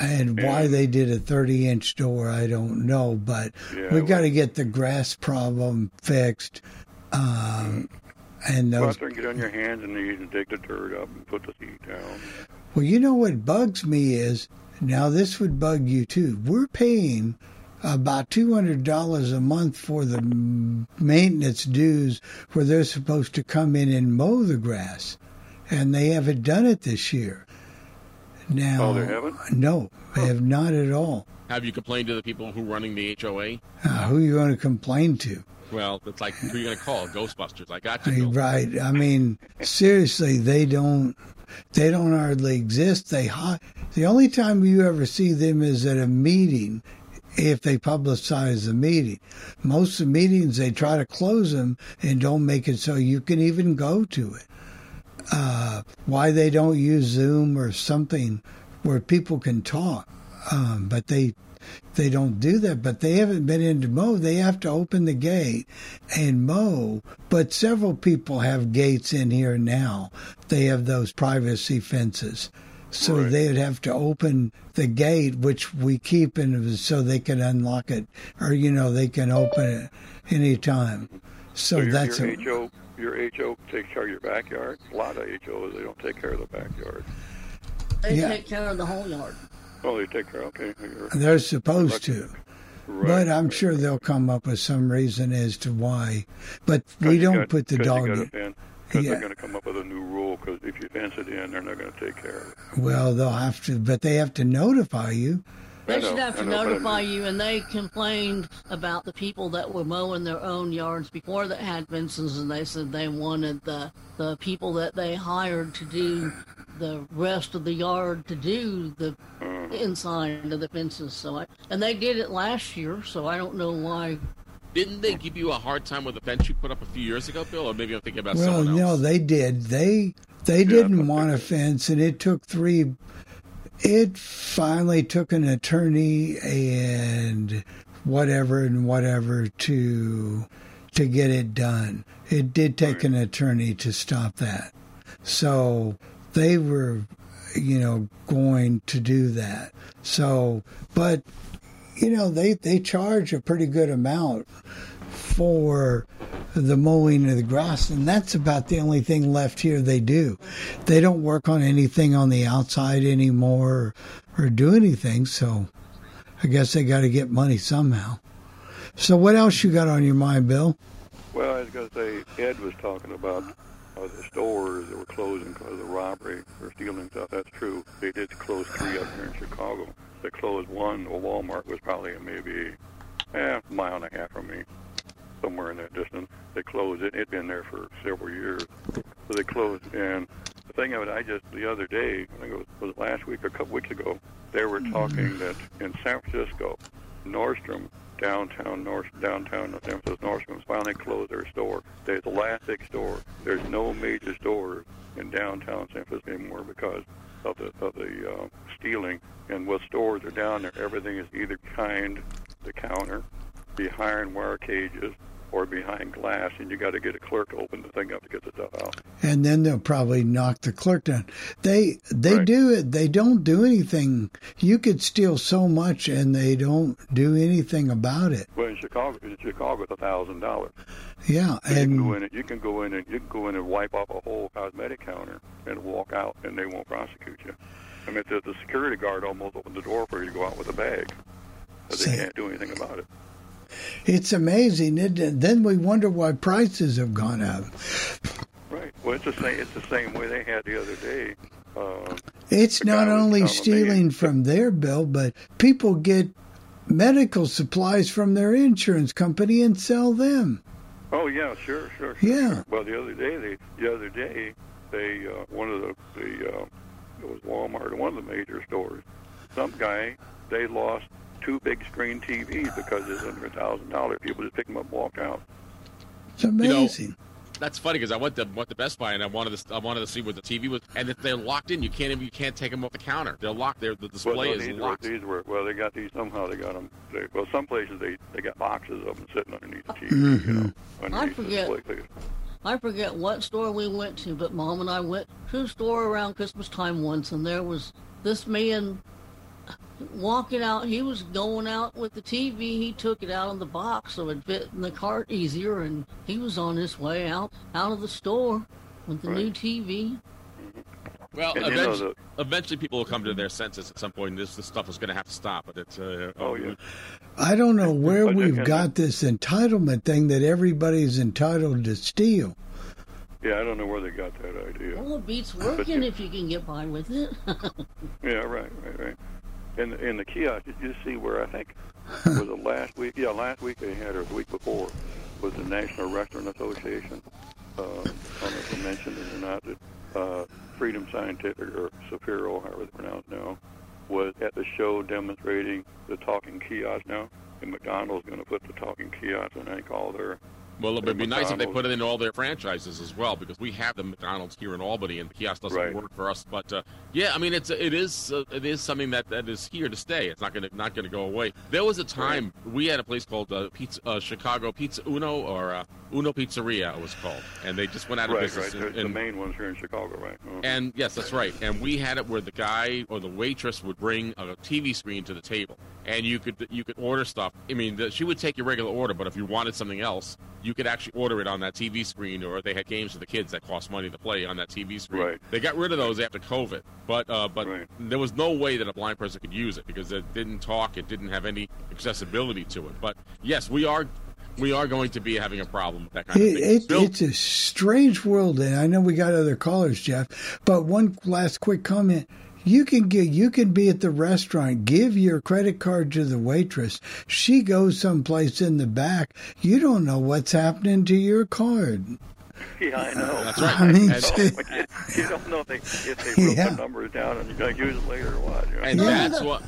And why they did a 30 inch door, I don't know, but Yeah, we well- got to get the grass problem fixed. Um, and Go those, out there and get on your hands and knees and dig the dirt up and put the seed down. well, you know what bugs me is now this would bug you too. We're paying about $200 a month for the maintenance dues where they're supposed to come in and mow the grass, and they haven't done it this year. Now, Oh, they haven't? No, they have not at all. Have you complained to the people who are running the HOA? Uh, who are you going to complain to? Well, it's like who are you going to call? Ghostbusters. I got you. Right. I mean, seriously, they don't. They don't hardly exist. They hi- the only time you ever see them is at a meeting, if they publicize the meeting. Most of the meetings they try to close them and don't make it so you can even go to it. Uh, why they don't use Zoom or something where people can talk, um, but they they don't do that. But they haven't been into mow. They have to open the gate and mow. But several people have gates in here now. They have those privacy fences. So Right. they'd have to open the gate, which we keep in so they can unlock it, or you know they can open it anytime. So, your, that's your a, HO. Your HO takes care of your backyard. A lot of HOs they don't take care of the backyard. They Yeah. take care of the whole yard. Oh, they take care. Okay, you're, they're supposed to. right, But I'm sure they'll come up with some reason as to why. But we don't got- put the dog in. Because Yeah. they're going to come up with a new rule. Because if you fence it in, they're not going to take care of it. Well, they'll have to, but they have to notify you. They should have to know, but I notify you, and they complained about the people that were mowing their own yards before that had fences, and they said they wanted the the people that they hired to do the rest of the yard to do the Uh-huh. inside of the fences. So I and they did it last year, so I don't know why. Didn't they give you a hard time with the fence you put up a few years ago, Bill? Or maybe I'm thinking about Well, someone else. no, they did. They they I didn't want a fence, and it took three. It finally took an attorney and whatever and whatever to to get it done. It did take an attorney to stop that. So they were, you know, going to do that. So, but you know, they they charge a pretty good amount for the mowing of the grass, and that's about the only thing left here they do. They don't work on anything on the outside anymore or, or do anything, so I guess they got to get money somehow. So, what else you got on your mind, Bill? Well, I was going to say, Ed was talking about uh, the stores that were closing because of the robbery or stealing stuff. That's true. They did close three up here in Chicago. They closed one. Well, Walmart was probably maybe eh, a mile and a half from me, somewhere in that distance. They closed it. It'd been there for several years. So they closed, and the thing of it, I just the other day, I think it was, was it last week or a couple weeks ago, they were talking that in San Francisco, Nordstrom downtown North downtown San Francisco Nordstrom's finally closed their store. They're the last big store. There's no major stores in downtown San Francisco anymore because of the of the uh, stealing. And what stores are down there, everything is either behind the counter, behind wire cages, or behind glass, and you got to get a clerk to open the thing up to get the stuff out. and then they'll probably knock the clerk down. They they do it. They don't do anything. You could steal so much, and they don't do anything about it. Well, in Chicago, in Chicago, it's a thousand dollars. Yeah, You can go and in and you can go in and you can go in and wipe off a whole cosmetic counter and walk out, and they won't prosecute you. I mean, the, the security guard almost opened the door for you to go out with a bag, but they can't do anything about it. It's amazing. It, then we wonder why prices have gone up. Right. Well, it's the same. It's the same way they had the other day. Uh, It's not only stealing from their bill, but people get medical supplies from their insurance company and sell them. Oh yeah, sure, sure. sure Yeah. Well, the other day, they the other day, they uh, one of the the uh, it was Walmart, one of the major stores. Some guy they lost two big screen TVs because it's under a thousand dollars. People just pick them up, and walk out. It's amazing. That's funny because I went to went to Best Buy and I wanted to I wanted to see what the TV was, and if they're locked in, you can't even you can't take them off the counter. They're locked. They're, the Well, display no, is these locked. were these were well, they got these somehow. They got them. They, well, some places they they got boxes of them sitting underneath the TV. Mm-hmm. You know, I underneath the forget. display. I forget what store we went to, but Mom and I went to a store around Christmas time once, and there was this man walking out. He was going out with the TV. He took it out of the box so it fit in the cart easier, and he was on his way out out of the store with the new TV. Well, And you know eventually, eventually people will come to their senses at some point. This this stuff is going to have to stop. But it's uh, Oh, yeah. I don't know where we've got this entitlement thing that everybody's entitled to steal. Yeah, I don't know where they got that idea. Well, it beats But working you- if you can get by with it. Yeah, right, right, right. In in the kiosk, did you see where I think was it last week? Yeah, last week they had, or the week before, was the National Restaurant Association. Uh, I don't know if I mentioned it or not. That uh, Freedom Scientific or Sapiro, however it's pronounced now, was at the show demonstrating the talking kiosk now. And McDonald's going to put the talking kiosk in I think all their well, it would be nice if they put it in all their franchises as well, because we have the McDonald's here in Albany, and the kiosk doesn't Right. work for us. But uh, yeah, I mean, it's it is uh, it is something that, that is here to stay. It's not going to not to go away. There was a time we had a place called uh, Pizza uh, Chicago Pizza Uno or uh, Uno Pizzeria it was called, and they just went out of right, business. right. The, the main ones here in Chicago, right? Uh-huh. And yes, that's right. And we had it where the guy or the waitress would bring a TV screen to the table, and you could you could order stuff. I mean, the, she would take your regular order, but if you wanted something else, you could actually order it on that TV screen. Or they had games for the kids that cost money to play on that TV screen. Right. They got rid of those after COVID, but uh, but there was no way that a blind person could use it because it didn't talk. It didn't have any accessibility to it. But yes, we are. We are going to be having a problem with that kind of It, thing. it, Still- it's a strange world, and I know we got other callers, Jeff. But one last quick comment: you can get, you can be at the restaurant, give your credit card to the waitress. She goes someplace in the back. You don't know what's happening to your card. Yeah, I know. That's right. I mean, you, you don't know if they if they wrote Yeah. the numbers down and you're going to use it later or what. You know? and that's what.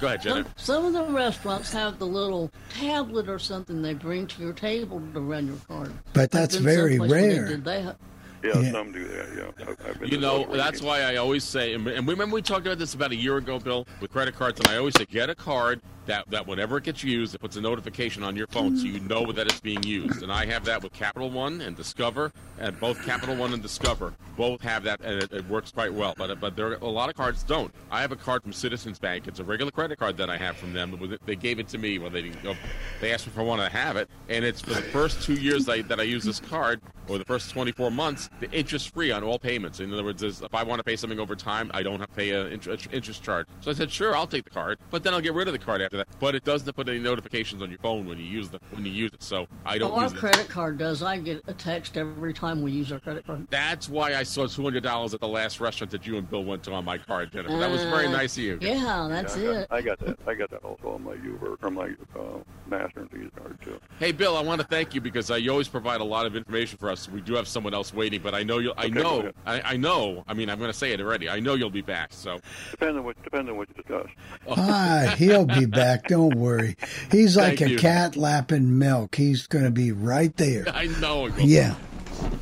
Go ahead, Jenna. Some, some of the restaurants have the little tablet or something they bring to your table to run your card. But that's very someplace where they rare. did that. Yeah, Yeah. some do that. Yeah, I've, I've been You know, that's why I always say, and and remember we talked about this about a year ago, Bill, with credit cards, and I always say get a card that, that whenever it gets used, it puts a notification on your phone so you know that it's being used. And I have that with Capital One and Discover, and both Capital One and Discover both have that, and it, it works quite well. But but there are a lot of cards don't. I have a card from Citizens Bank. It's a regular credit card that I have from them. They gave it to me. Well, they didn't go. They asked me if I wanted to have it, and it's for the first two years I, that I use this card, or the first 24 months, the interest free on all payments. In other words, if I want to pay something over time, I don't have to pay an interest, interest charge. So I said, sure, I'll take the card, but then I'll get rid of the card after that. But it doesn't put any notifications on your phone when you use the when you use it. So I don't Well, our use it. credit card does. I get a text every time we use our credit card. That's why I saw two hundred dollars at the last restaurant that you and Bill went to on my card dinner. That was very Uh, nice of you. Yeah, that's Yeah, I it. I got that. I got that also on my Uber or my uh, Master and Visa card too. Hey, Bill, I want to thank you because uh, you always provide a lot of information for us. We do have someone else waiting, but I know you'll. I Okay, know. I, I know. I mean, I'm going to say it already. I know you'll be back. So Depends on what depends on what you discuss. Ah, he'll be back. Don't worry. He's like Thank a you. cat lapping milk. He's going to be right there. I know. it. Yeah.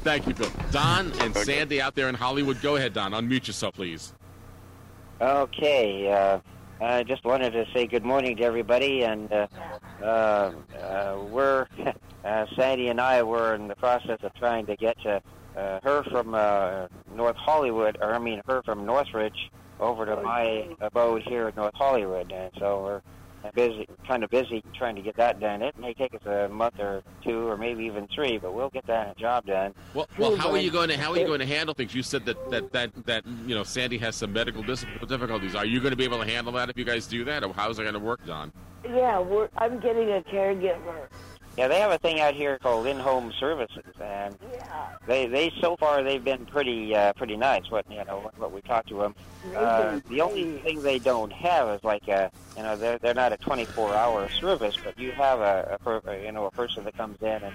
Thank you, Bill. Don and Sandy out there in Hollywood. Go ahead, Don. Unmute yourself, please. Okay, uh, I just wanted to say good morning to everybody, and uh, uh, uh, we're uh, Sandy and I were in the process of trying to get uh, uh, her from uh, North Hollywood, or I mean her from Northridge, over to my abode here in North Hollywood, and so we're busy, kind of busy trying to get that done. It may take us a month or two, or maybe even three, but we'll get that job done. Well, well, how are you going to how are you going to handle things? You said that that that that you know Sandy has some medical dis- difficulties. Are you going to be able to handle that if you guys do that, or how's it going to work, Don? Yeah, we're, I'm getting a caregiver. Yeah, they have a thing out here called in-home services, and they they so far they've been pretty uh, pretty nice. What you know what we talked to them. Uh, the only thing they don't have is like a you know they're they're not a 24-hour service, but you have a, a per, you know a person that comes in and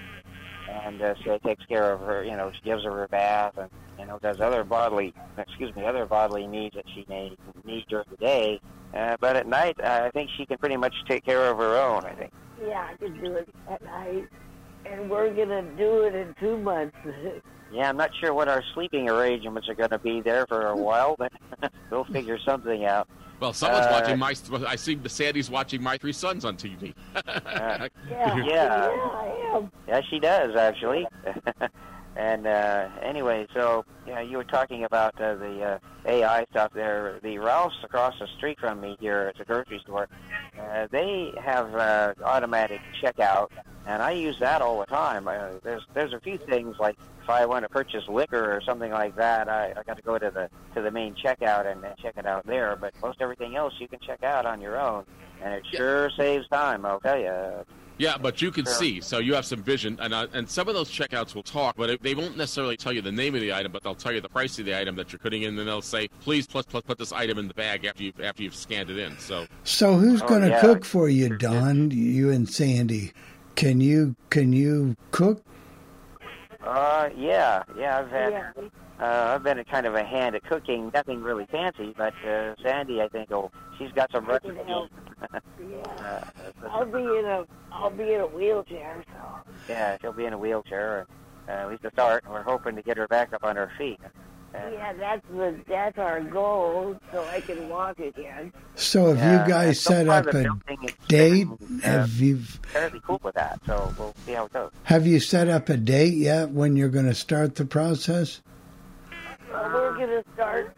and uh, so takes care of her. You know, she gives her her bath and you know does other bodily excuse me other bodily needs that she may need during the day. Uh, but at night, uh, I think she can pretty much take care of her own. I think. Yeah, I can do it at night. And we're to do it in two months. Yeah, I'm not sure what our sleeping arrangements are going to be there for a while, but we'll figure something out. Well, someone's Uh, watching my. I see the Sandy's watching my three sons on TV. Uh, Yeah, yeah, I am. yeah, she does actually. and uh, anyway, so you know, you were talking about uh, the uh, AI stuff there. The Ralphs across the street from me here at the grocery store, uh, they have uh, automatic checkout, and I use that all the time. Uh, there's there's a few things like if I want to purchase liquor or something like that, I, I got to go to the to the main checkout and, and check it out there. But most everything else you can check out on your own, and it sure saves time. I'll tell you. Yeah, but you can Sure. see, so you have some vision, and uh, and some of those checkouts will talk, but it, they won't necessarily tell you the name of the item, but they'll tell you the price of the item that you're putting in, and they'll say, please, plus, plus, put this item in the bag after you after you've scanned it in. So So who's Oh, going to yeah. cook for you, Don? You and Sandy. Can you can you cook? Uh, yeah, yeah. I've had, uh, I've been a kind of a hand at cooking. Nothing really fancy, but uh, Sandy, I think, oh, she's got some recipes. uh, I'll be in a I'll be in a wheelchair, so yeah, she'll be in a wheelchair, uh, at least to start. We're hoping to get her back up on her feet. Uh, yeah, that's the that's our goal, so I can walk again. So have Yeah, you guys set up a building is date? uh, Have you fairly cool with that, so we'll see how it goes. have you set up a date yet when you're going to start the process? Uh, we're gonna start.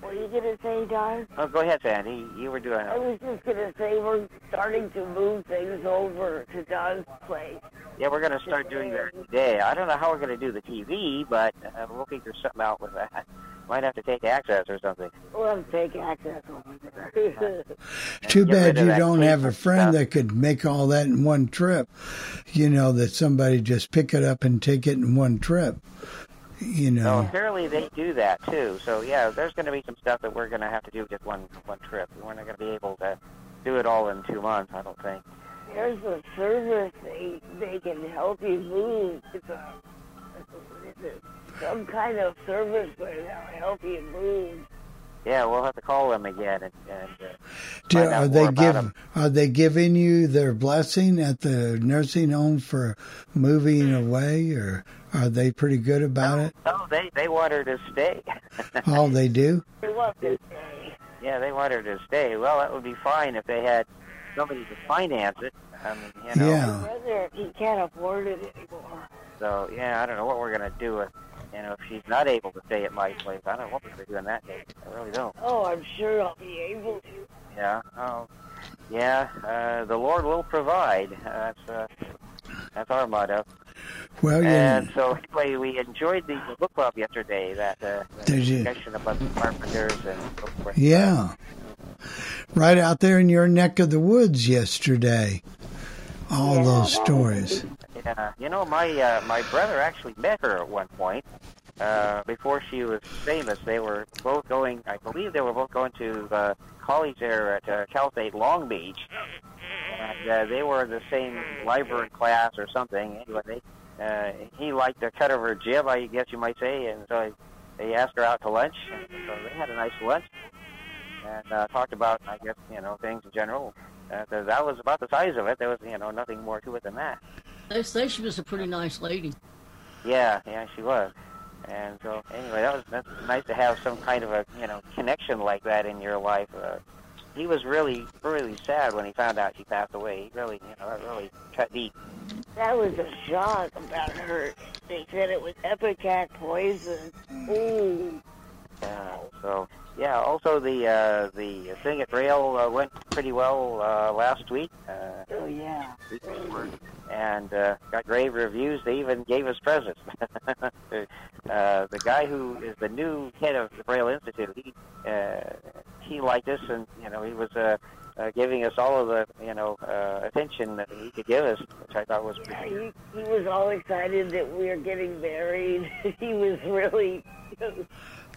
What are you gonna say, Don? Oh, go ahead, Sandy. You were doing I was just gonna say we're starting to move things over to Don's place. Yeah, we're going to start doing that today. I don't know how we're going to do the TV, but uh, we'll figure something out with that. Might have to take access or something. We'll have to take access over there. Too bad you don't have a friend stuff. that could make all that in one trip. You know that somebody just pick it up and take it in one trip. You So know. apparently they do that too. So yeah, there's going to be some stuff that we're going to have to do just one one trip. We're not going to be able to do it all in two months. I don't think. There's a service they they can help you move. It's a, it's some kind of service where they'll help you move. Yeah, we'll have to call them again and, and uh, Do, find out are they more about give 'em. are they giving you their blessing at the nursing home for moving away, or are they pretty good about it? Oh, they they want her to stay. oh, they do? They want to stay. yeah, they want her to stay. Well, that would be fine if they had somebody to finance it. I mean, you know. Yeah. He can't afford it anymore. So yeah, I don't know what we're gonna do. If, you know, if she's not able to stay at my place, I don't know what we're gonna do in that case. I really don't. Oh, I'm sure I'll be able to. Yeah. Oh, yeah. Uh, the Lord will provide. Uh, that's uh, that's our motto. Well, yeah. And so anyway, we enjoyed the book club yesterday. That uh, Did you? discussion about the carpenters and so forth. Yeah. right out there in your neck of the woods yesterday. All those stories. Yeah, you know, my uh, my brother actually met her at one point. Uh, before she was famous, they were both going. I believe they were both going to uh, college there at uh, Cal State Long Beach, and uh, they were in the same library class or something. Anyway, they, uh, he liked the cut of her jib, I guess you might say, and so they asked her out to lunch. And so they had a nice lunch and uh, talked about, I guess, you know, things in general. Uh, 'cause that was about the size of it. There was, you know, nothing more to it than that. They say she was a pretty nice lady. Yeah, yeah, she was. And so, anyway, that was that's nice to have some kind of a you know connection like that in your life. Uh, he was really, really sad when he found out she passed away. He really, you know, that really cut deep. That was a shock about her. They said it was ipecac poison. Ooh. So, yeah. Also, the uh, the thing at Braille uh, went pretty well uh, last week. Uh, Oh yeah. and uh, got great reviews. They even gave us presents. uh, the guy who is the new head of the Braille Institute, he uh, he liked us, and you know he was uh, uh, giving us all of the you know uh, attention that he could give us, which I thought was pretty. He, he was all excited that we were getting married. he was really.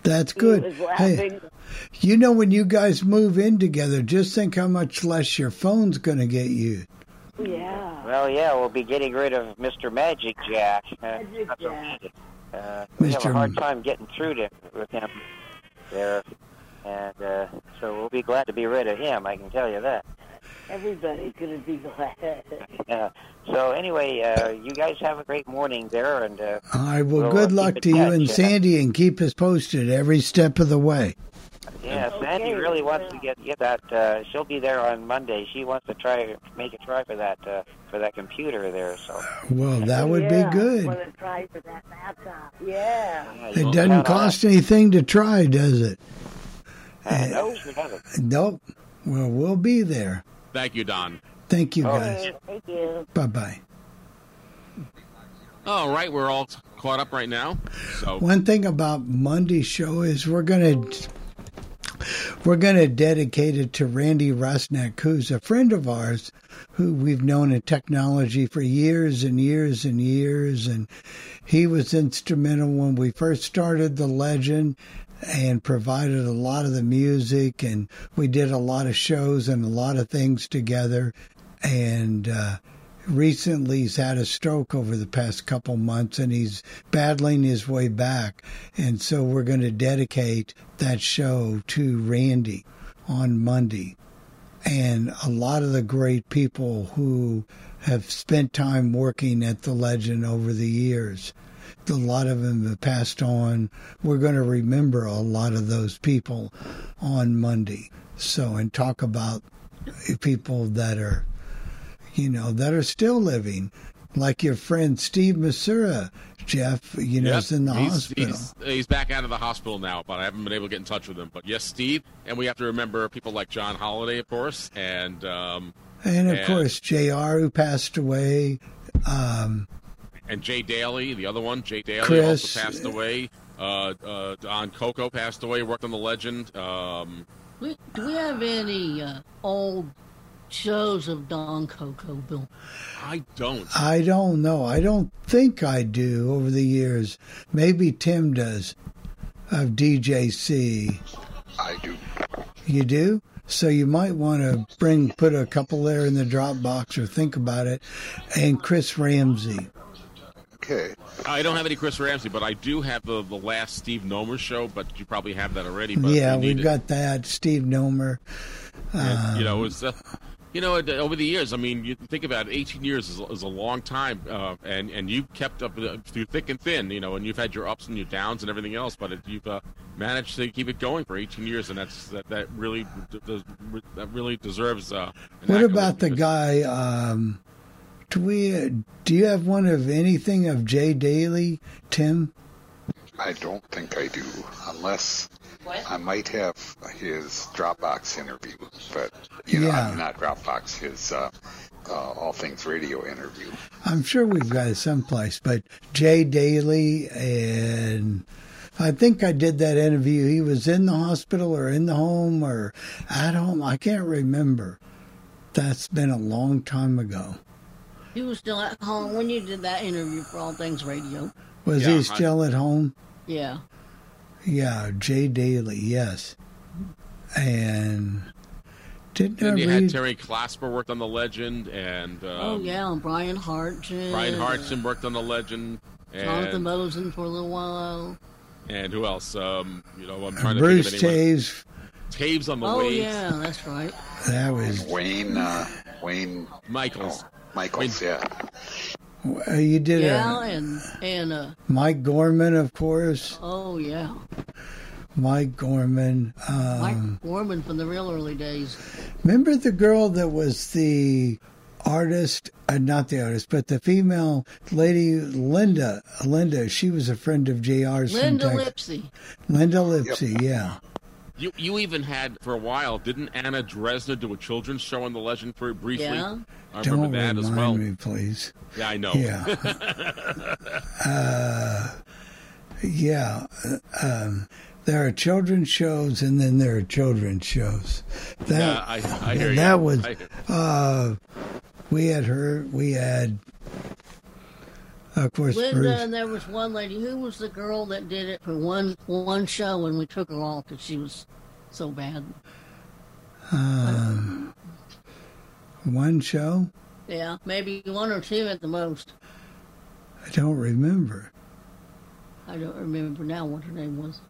That's He good. was Hey, you know, when you guys move in together, just think how much less your phone's going to get you. Yeah. Well, yeah, we'll be getting rid of Mr. Magic Jack. Uh, Magic Jack. Uh, we have a Mr. hard time getting through to with him there, and uh, so we'll be glad to be rid of him. I can tell you that. Everybody's gonna be glad. Yeah. So anyway, uh, you guys have a great morning there, and uh, All right. Well, we'll, good uh, luck to you and Sandy, and keep us posted every step of the way. Yeah, Sandy really wants to get get that. Uh, she'll be there on Monday. She wants to try make a try for that uh, for that computer there. So Well, that would yeah, be good. Want to try for that laptop? Yeah. yeah, It doesn't count on cost anything to try, does it? that. Uh, no, sure doesn't. Nope. Well, we'll be there. Thank you, Don. Thank you, Oh, guys. Thank you. Bye bye. All right, we're all caught up right now. So One thing about Monday's show is we're gonna we're gonna dedicate it to Randy Rusnak, who's a friend of ours, who we've known in technology for years and years and years, and he was instrumental when we first started the Legend and provided a lot of the music and we did a lot of shows and a lot of things together and uh recently he's had a stroke over the past couple months and he's battling his way back. And so we're going to dedicate that show to Randy on Monday. And a lot of the great people who have spent time working at the legend over the years. A lot of them have passed on. We're going to remember a lot of those people on Monday. So, and talk about people that are you know, that are still living, like your friend Steve Masura, Jeff, you know, Yep, is in the he's, hospital. He's, he's back out of the hospital now, but I haven't been able to get in touch with him. But yes, Steve, and we have to remember people like John Holiday, of course, and um, and of and- course, JR, who passed away. Um, and Jay Daly, the other one, Jay Daly Chris. also passed away. Uh, uh, Don Coco passed away. Worked on the Legend. Um, We- Do we have any uh, old shows of Don Coco, Bill? I don't. I don't know. I don't think I do over the years. Maybe Tim does of DJC. I do. You do? So you might want to bring, put a couple there in the Dropbox or think about it. And Chris Ramsey. Okay. I don't have any Chris Ramsey, but I do have the, the last Steve Nomer show. But you probably have that already. But yeah, you we've it- got that. Steve Nomer. And, you know, Um, it's uh, you know over the years. I mean, you think about it, 18 years is, is a long time, uh, and and you kept up uh, through thick and thin. You know, and you've had your ups and your downs and everything else, but it, you've uh, managed to keep it going for 18 years, and that's that that really that really deserves. Uh, an What accolade about the guy? Um, do we? Do you have one of anything of Jay Daly, Tim? I don't think I do, unless I might have his Dropbox interview, but you know, Yeah. Not Dropbox. His uh, uh, All Things Radio interview. I'm sure we've got it someplace, but Jay Daly and I think I did that interview. He was in the hospital or in the home or at home. I can't remember. That's been a long time ago. He was still at home when you did that interview for All Things Radio. Was Yeah, he I- still at home? Yeah. Yeah, Jay Daly, yes. And didn't I Then you had read? Terry Clasper worked on the Legend, and um, oh yeah, and Brian Hartson. Brian Hartson worked on the Legend, Jonathan and Mosen for a little while. and who else? Um, you know, I'm trying to Bruce think of anyone. Taves. Taves on the Oh waves. yeah, that's right. That was Wayne, uh, Wayne Michaels. Michaels, yeah. uh, you did Yeah, a and and uh, Mike Gorman, of course. oh yeah, Mike Gorman. Um, Mike Gorman from the real early days. Remember the girl that was the artist, uh, not the artist, but the female lady, Linda. Linda, she was a friend of JR's. from Linda Texas. Lipsy. Linda Lipsy, yeah. You you even had for a while, didn't Anna Dresner do a children's show on the Legend for briefly? Yeah. I remember Don't that remind as well. me, please. Yeah, I know. Yeah. uh, yeah. uh, Um, there are children's shows, and then there are children's shows. That Yeah, I- I hear you. that was. I- Uh, we had her. We had, of course, Linda, Bruce. and there was one lady. Who was the girl that did it for one one show, and we took her off because she was so bad. Um, one show. Yeah, maybe one or two at the most. I don't remember. I don't remember now what her name was.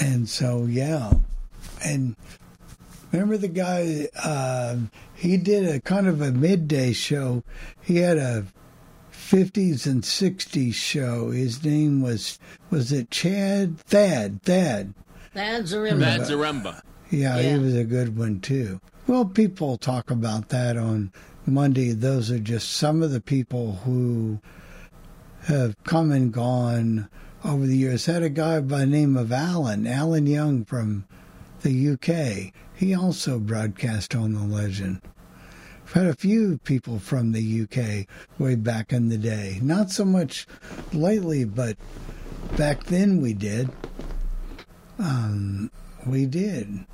And so, yeah. And remember the guy, um, he did a kind of a midday show. He had a 50s and 60s show. His name was, was it Chad? Thad, Thad. Thad Zaremba. Thad Zaremba. Yeah, he was a good one too. Well, people talk about that on Monday. Those are just some of the people who have come and gone over the years. Had a guy by the name of Alan, Alan Young from the UK. He also broadcast on the Legend. Had a few people from the UK way back in the day. Not so much lately, but back then we did. Um, we did.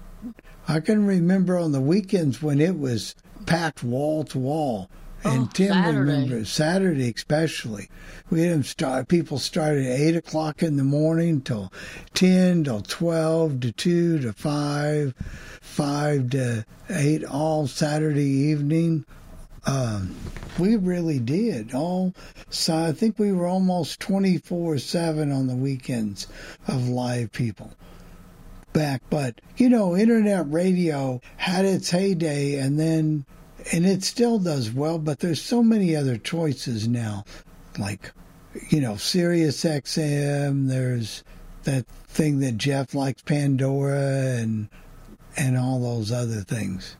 I can remember on the weekends when it was packed wall to wall. And Oh, Tim Saturday. remembers Saturday especially. We had them start. People started at eight o'clock in the morning till ten, till twelve, to two, to five, five to eight, all Saturday evening. Um, we really did all. So I think we were almost twenty four seven on the weekends of live people back. But, you know, internet radio had its heyday and then, and it still does well, but there's so many other choices now. Like, you know, Sirius XM, there's that thing that Jeff likes, Pandora, and, and all those other things.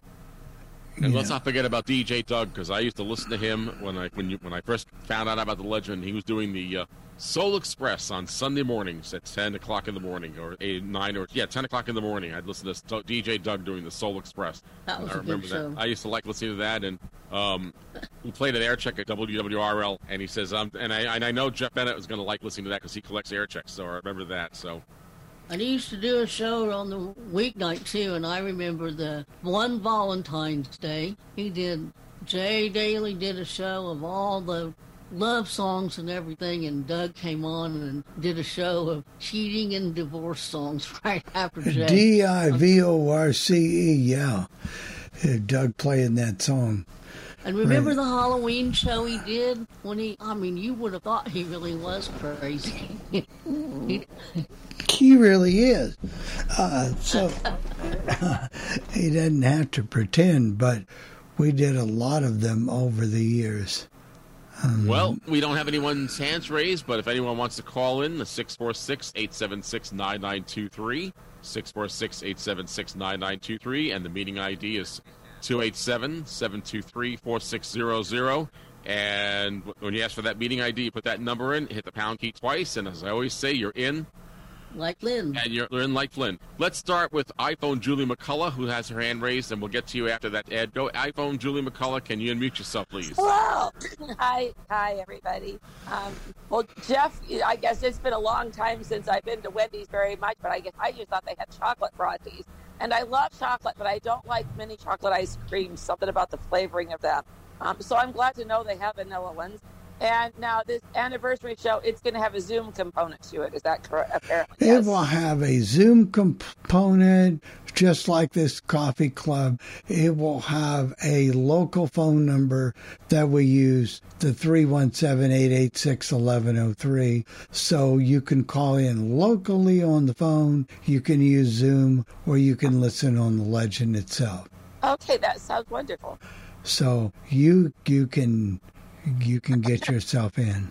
And let's not forget about DJ Doug because I used to listen to him when I when you, when I first found out about the legend. He was doing the uh, Soul Express on Sunday mornings at ten o'clock in the morning or eight, nine or yeah ten o'clock in the morning. I'd listen to DJ Doug doing the Soul Express. That was I a good remember show. that. I used to like listening to that, and um, he played an air check at WWRL, and he says, um, and I and I know Jeff Bennett was going to like listening to that because he collects air checks, so I remember that. So And he used to do a show on the weeknight too, and I remember the one Valentine's Day he did. Jay Daly did a show of all the love songs and everything, and Doug came on and did a show of cheating and divorce songs right after Jay. D I V O R C E, yeah. Doug playing that song. And remember Right. the Halloween show he did when he, I mean, you would have thought he really was crazy. He- really is. Uh, so he doesn't have to pretend, but we did a lot of them over the years. Um, Well, we don't have anyone's hands raised, but if anyone wants to call in, the 646 876 9923, 646 876 9923, and the meeting ID is 287 723 4600. And when you ask for that meeting ID, you put that number in, hit the pound key twice, and as I always say, you're in Like Lynn. And you're in like Flynn. Let's start with iPhone Julie McCullough, who has her hand raised, and we'll get to you after that, Ed. Go, iPhone Julie McCullough. Can you unmute yourself, please? Hello. Hi, hi, everybody. Um, well, Jeff, I guess it's been a long time since I've been to Wendy's very much, but I guess I just thought they had chocolate frosties. And I love chocolate, but I don't like mini chocolate ice cream, something about the flavoring of them. Um, so I'm glad to know they have vanilla ones. And now this anniversary show, it's going to have a Zoom component to it. Is that correct? Apparently, It will have a Zoom component, just like this coffee club. It will have a local phone number that we use, the 317-886-1103. So you can call in locally on the phone, you can use Zoom, or you can listen on the legend itself. Okay, that sounds wonderful. So you you can you can get yourself in.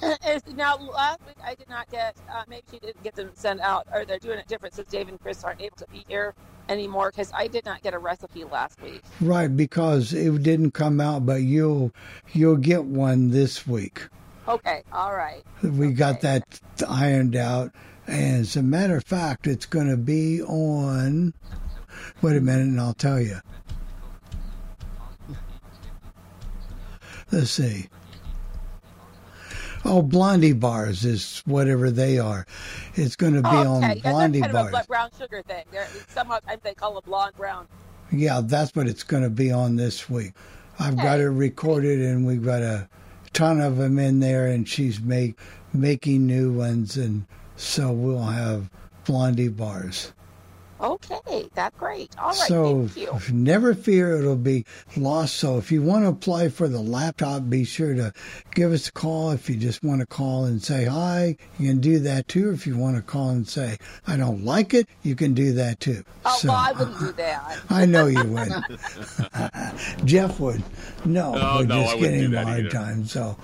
Now, last week I did not get, uh, maybe she didn't get them sent out, or they're doing it different since Dave and Chris aren't able to be here anymore because I did not get a recipe last week. Right, because it didn't come out, but you'll you'll get one this week. Okay, all right. We got that ironed out, and as a matter of fact, it's going to be on. Wait a minute, and I'll tell you. Let's see. Oh, Blondie bars is whatever they are. It's going to be oh, on okay. Yeah, Blondie that's kind bars. of a brown sugar thing. They're, sometimes they call it blonde brown. Yeah, that's what it's going to be on this week. I've got it recorded, and we've got a ton of them in there, and she's make making new ones, and so we'll have Blondie bars. Okay, that's great. All right, so thank you. never fear it'll be lost. So if you want to apply for the laptop, be sure to give us a call. If you just want to call and say hi, you can do that too. If you want to call and say I don't like it, you can do that too. Oh, so well, I wouldn't do that. I know you would. Jeff would. No, Oh, we're no, just wouldn't getting do that a hard either. time. So,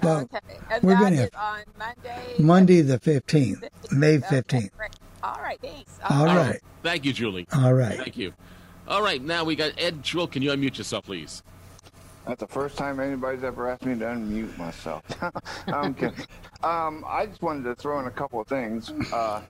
but Okay, and we're gonna on Monday. Monday the fifteenth, May fifteenth. great. All right, thanks. All right. Thank you, Julie. All right. Thank you. All right, now we got Ed Trill. Can you unmute yourself, please? That's the first time anybody's ever asked me to unmute myself. I'm kidding. Um, I just wanted to throw in a couple of things. Uh,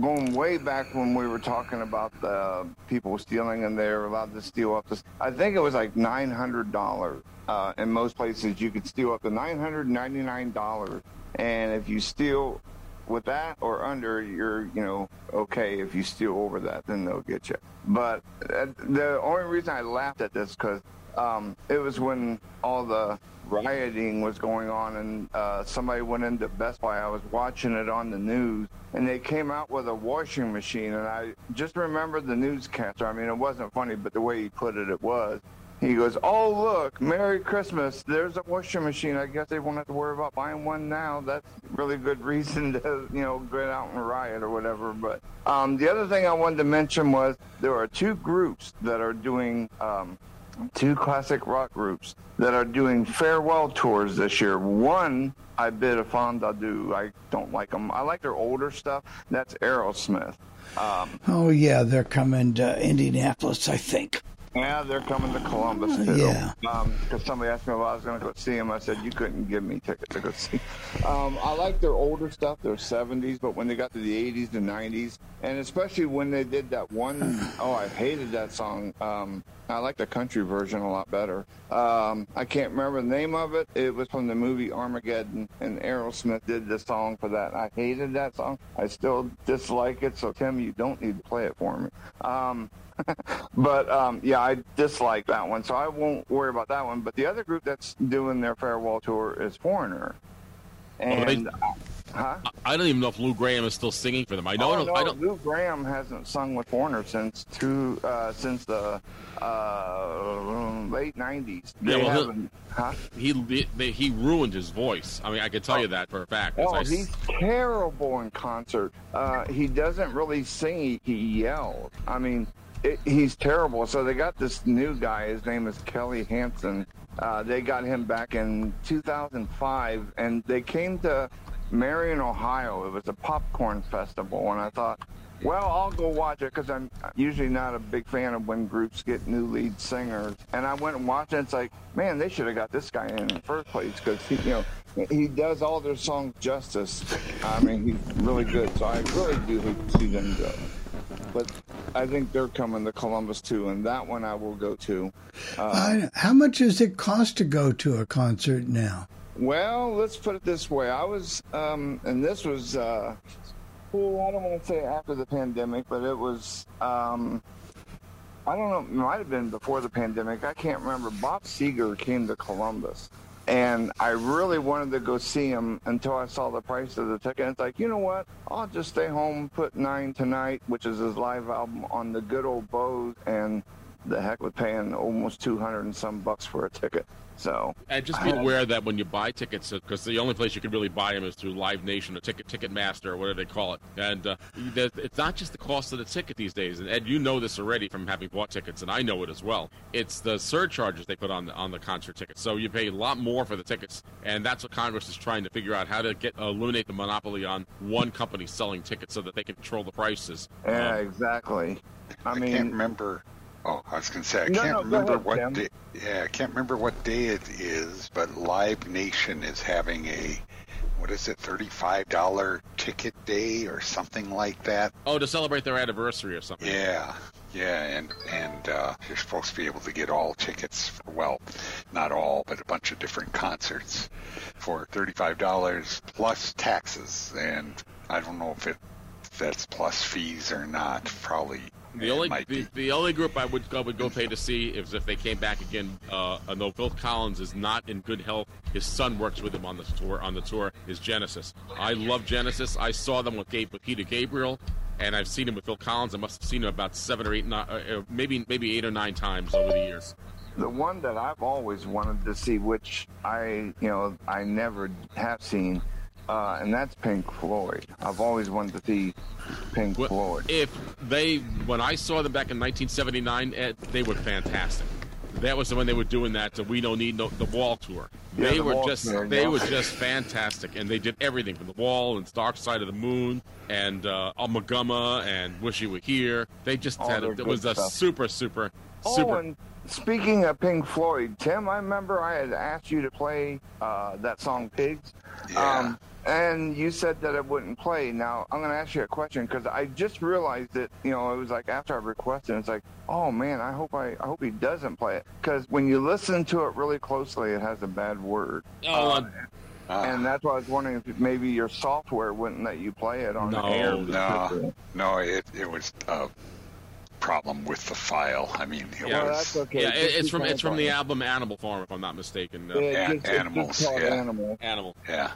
going way back when we were talking about the people stealing and they're allowed to steal up to, I think it was like $900. Uh, in most places, you could steal up to $999. And if you steal with that or under, you're, you know, okay. If you steal over that, then they'll get you. But uh, the only reason I laughed at this because um, it was when all the rioting was going on and uh, somebody went into Best Buy. I was watching it on the news and they came out with a washing machine and I just remember the newscaster. I mean, it wasn't funny, but the way he put it, it was. He goes, "Oh look, Merry Christmas! There's a washing machine. I guess they won't have to worry about buying one now. That's really good reason to, you know, get out and riot or whatever." But um, the other thing I wanted to mention was there are two groups that are doing um, two classic rock groups that are doing farewell tours this year. One, I bid a fond adieu. I don't like them. I like their older stuff. That's Aerosmith. Um, Oh yeah, they're coming to Indianapolis, I think. Yeah, they're coming to Columbus too. Yeah. Because somebody asked me if I was going to go see them. I said you couldn't give me tickets to go see. Um, I like their older stuff, their '70s, but when they got to the '80s and '90s, and especially when they did that one, oh, I hated that song. Um, I like the country version a lot better. Um, I can't remember the name of it. It was from the movie Armageddon, and Aerosmith did the song for that. I hated that song. I still dislike it. So Tim, you don't need to play it for me. Um, but um, yeah, I dislike that one, so I won't worry about that one. But the other group that's doing their farewell tour is Foreigner, and huh? I don't even know if Lou Gramm is still singing for them. I know. oh, no, I don't. Lou Gramm hasn't sung with Foreigner since two uh, since the uh, late '90s. Yeah, well, he'll- huh? He he he ruined his voice. I mean, I can tell you that for a fact. Oh, I he's terrible in concert. Uh, he doesn't really sing; he, he yells. I mean, it, he's terrible. So they got this new guy. His name is Kelly Hansen. Uh, they got him back in 2005, and they came to Marion, Ohio. It was a popcorn festival, and I thought, Well, I'll go watch it because I'm usually not a big fan of when groups get new lead singers. And I went and watched it. It's like, man, they should have got this guy in, the first place because he, you know, he does all their songs justice. I mean, he's really good. So I really do see them go. But I think they're coming to Columbus too, and that one I will go to. Uh, how much does it cost to go to a concert now? Well, let's put it this way. I was, um, and this was, uh, well, I don't want to say after the pandemic, but it was, um, I don't know, it might have been before the pandemic. I can't remember. Bob Seger came to Columbus, and I really wanted to go see him until I saw the price of the ticket. And It's like, you know what? I'll just stay home, put Nine Tonight, which is his live album, on the good old Bose, and the heck with paying almost 200 and some bucks for a ticket. So, And just be aware that when you buy tickets, because the only place you can really buy them is through Live Nation or Ticket Ticketmaster or whatever they call it. And uh, it's not just the cost of the ticket these days. And Ed, you know this already from having bought tickets, and I know it as well. It's the surcharges they put on the, on the concert tickets. So you pay a lot more for the tickets, and that's what Congress is trying to figure out how to get eliminate the monopoly on one company selling tickets so that they can control the prices. yeah, exactly. I, mean, can't remember. Oh, I was going to say I No, can't no, remember ahead, what Tim. day. Yeah, I can't remember what day it is, but Live Nation is having a what is it, thirty-five dollar ticket day or something like that. Oh, to celebrate their anniversary or something. Yeah, yeah, and and uh, you're supposed to be able to get all tickets. For, well, not all, but a bunch of different concerts for thirty-five dollars plus taxes, and I don't know if it that's plus fees or not. Probably The only the, the only group I would go would go pay to see is if they came back again. Uh, I Phil Collins is not in good health. His son works with him on the tour. On the tour is Genesis. I love Genesis. I saw them with, Gabe, with Peter Gabriel, and I've seen him with Phil Collins. I must have seen him about seven or eight, nine, uh, uh, maybe maybe eight or nine times over the years. the one that I've always wanted to see, which I, you know, I never have seen, uh, and that's Pink Floyd. I've always wanted to see Pink Floyd. If they, when I saw them back in 1979, Ed, they were fantastic. That was when they were doing that. uh, we don't need no the Wall tour. Yeah, They the were Wall just tour, they yeah. were just fantastic, and they did everything from the Wall and Dark Side of the Moon and uh, Ummagumma and Wish You Were Here. They just All had their it good was a stuff. super super Oh, super. and speaking of Pink Floyd, Tim, I remember I had asked you to play uh, that song "Pigs," um, and you said that it wouldn't play. Now I'm going to ask you a question because I just realized that you know it was like after I requested, it's like, oh man, I hope I, I hope he doesn't play it because when you listen to it really closely, it has a bad word. Oh, Uh, and that's why I was wondering if maybe your software wouldn't let you play it on no, air. no, no. It it was a problem with the file. I mean, it Yeah, was. Yeah, it, it's from it's from the album Animal Farm, if I'm not mistaken. Uh, Yeah, Yeah, it's just- it's just animals, yeah. Animal. Animal. Yeah.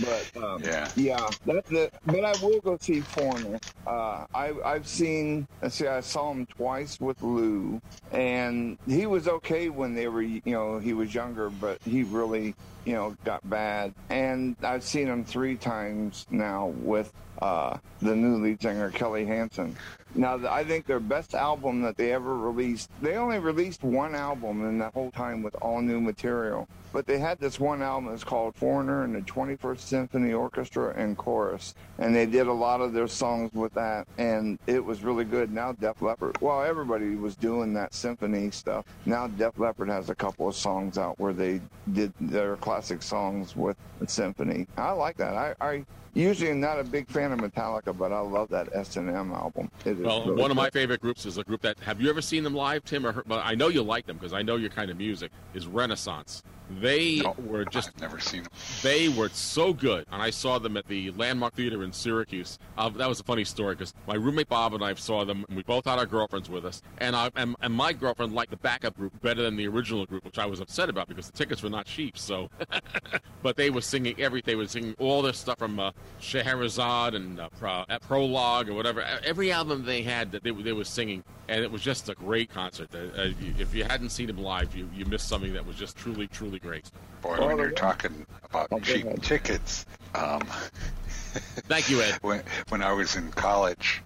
But um, Yeah. yeah, that's it. But I will go see Foreigner. Uh, I, I've seen. Let's see, I saw him twice with Lou, and he was okay when they were, you know, he was younger, but he really, you know, got bad. And I've seen him three times now with uh, the new lead singer Kelly Hansen. Now, I think their best album that they ever released. They only released one album in that whole time with all new material. But they had this one album that's called Foreigner and the 21st Symphony Orchestra and Chorus. And they did a lot of their songs with that. And it was really good. Now Def Leppard, well, everybody was doing that symphony stuff. Now Def Leppard has a couple of songs out where they did their classic songs with symphony. I like that. I, I usually am not a big fan of Metallica, but I love that S&M album. It is Well, really one of my favorite groups is a group that have you ever seen them live, Tim? Or I know you like them because I know your kind of music is Renaissance. They were just never seen them. They were so good, and I saw them at the Landmark Theater in Syracuse. Uh, that was a funny story because my roommate Bob and I saw them, and we both had our girlfriends with us, and I and, and my girlfriend liked the backup group better than the original group, which I was upset about because the tickets were not cheap. So, but they were singing every they were singing all their stuff from uh, Scheherazade and uh, Pro, Prologue or whatever. Every album they had that they, they were singing, and it was just a great concert. Uh, uh, if you hadn't seen them live, you, you missed something that was just truly, truly great. Boy, when you're talking about cheap tickets, um, thank you, Ed. When, when I was in college,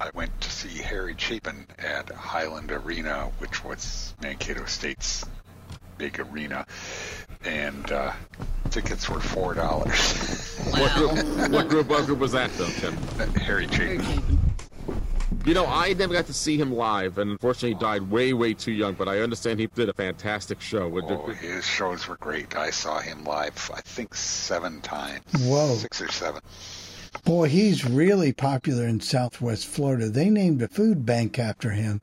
I went to see Harry Chapin at Highland Arena, which was Mankato State's big arena, and uh, tickets were four dollars. What group? What group? What group was that, though, Tim? Harry Chapin. You know, I never got to see him live, and unfortunately, he died way, way too young. But I understand he did a fantastic show. With Oh, his shows were great. I saw him live, I think, seven times. Whoa. Six or seven. Boy, he's really popular in Southwest Florida. They named a food bank after him,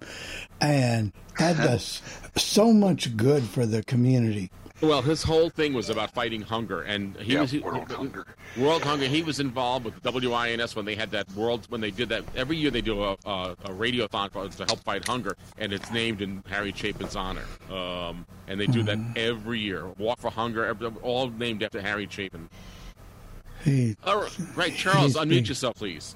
and that does so much good for the community. Well, his whole thing was about fighting hunger, and he Yeah, was he- world hunger. World hunger. He was involved with WINS when they had that world when they did that. Every year they do a, a, a radiothon to help fight hunger, and it's named in Harry Chapin's honor. Um, and they do that every year. Walk for Hunger, every- all named after Harry Chapin. He, All right, right, Charles, He's unmute big. yourself, please.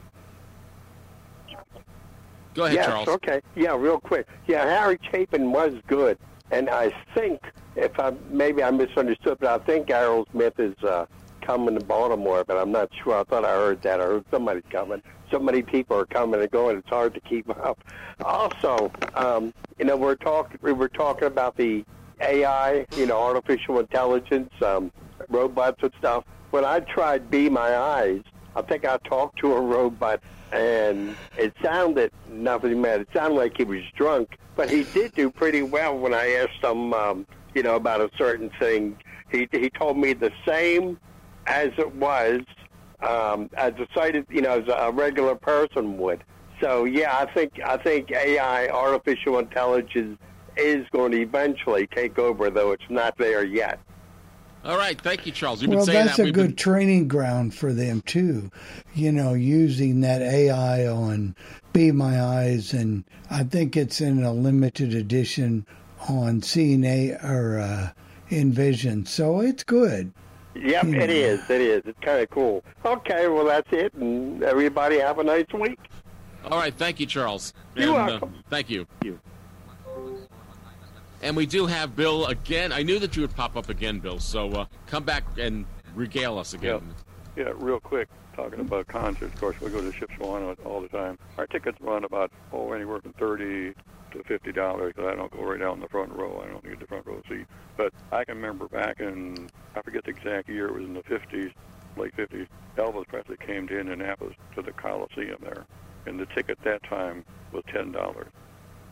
Go ahead, yes, Charles. okay. Yeah, real quick. Yeah, Harry Chapin was good, and I think if I maybe I misunderstood, but I think Aerosmith is uh, coming to Baltimore, but I'm not sure. I thought I heard that. I heard somebody's coming. So many people are coming and going. It's hard to keep up. Also, um, you know, we're talking we were talking about the AI, you know, artificial intelligence, um, robots and stuff. When I tried Be My Eyes, I think I talked to a robot, and it sounded nothing mad. It sounded like he was drunk, but he did do pretty well when I asked him, um, you know, about a certain thing. He he told me the same as it was, um, as a sighted, you know, as a regular person would. So yeah, I think I think AI, artificial intelligence, is going to eventually take over, though it's not there yet. All right, thank you, Charles. You've been well, saying that's that. a We've good been- training ground for them too. You know, using that AI on Be My Eyes, and I think it's in a limited edition on CNA or uh, Envision. So it's good. Yep, Hmm. it is. It is. It's kind of cool. Okay, well that's it, and everybody have a nice week. All right, thank you, Charles. You're And, uh, welcome. thank you. And we do have Bill again. I knew that you would pop up again, Bill. So uh, come back and regale us again. Yeah, real quick, talking about concerts. Of course, we go to Shipshewana all the time. Our tickets run about oh anywhere from thirty to fifty dollars. because I don't go right down in the front row. I don't get the front row seat. But I can remember back in I forget the exact year. It was in the fifties, late fifties. Elvis Presley came to Indianapolis to the Coliseum there, and the ticket that time was ten dollars.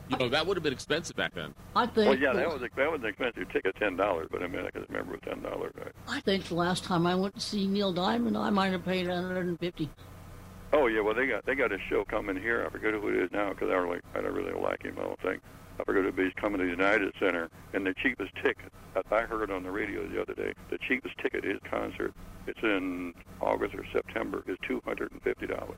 You know that would have been expensive back then. I think. Well, yeah, that was that was an expensive ticket, ten dollars. But I mean, I can remember it was ten dollars. Right? I think the last time I went to see Neil Diamond, I might have paid 150. Oh yeah, well they got they got a show coming here. I forget who it is now because I don't really I don't really like him. I don't think I forget it. But he's coming to the United Center, and the cheapest ticket I I heard on the radio the other day. The cheapest ticket his concert. It's in August or September. Is two hundred and fifty dollars.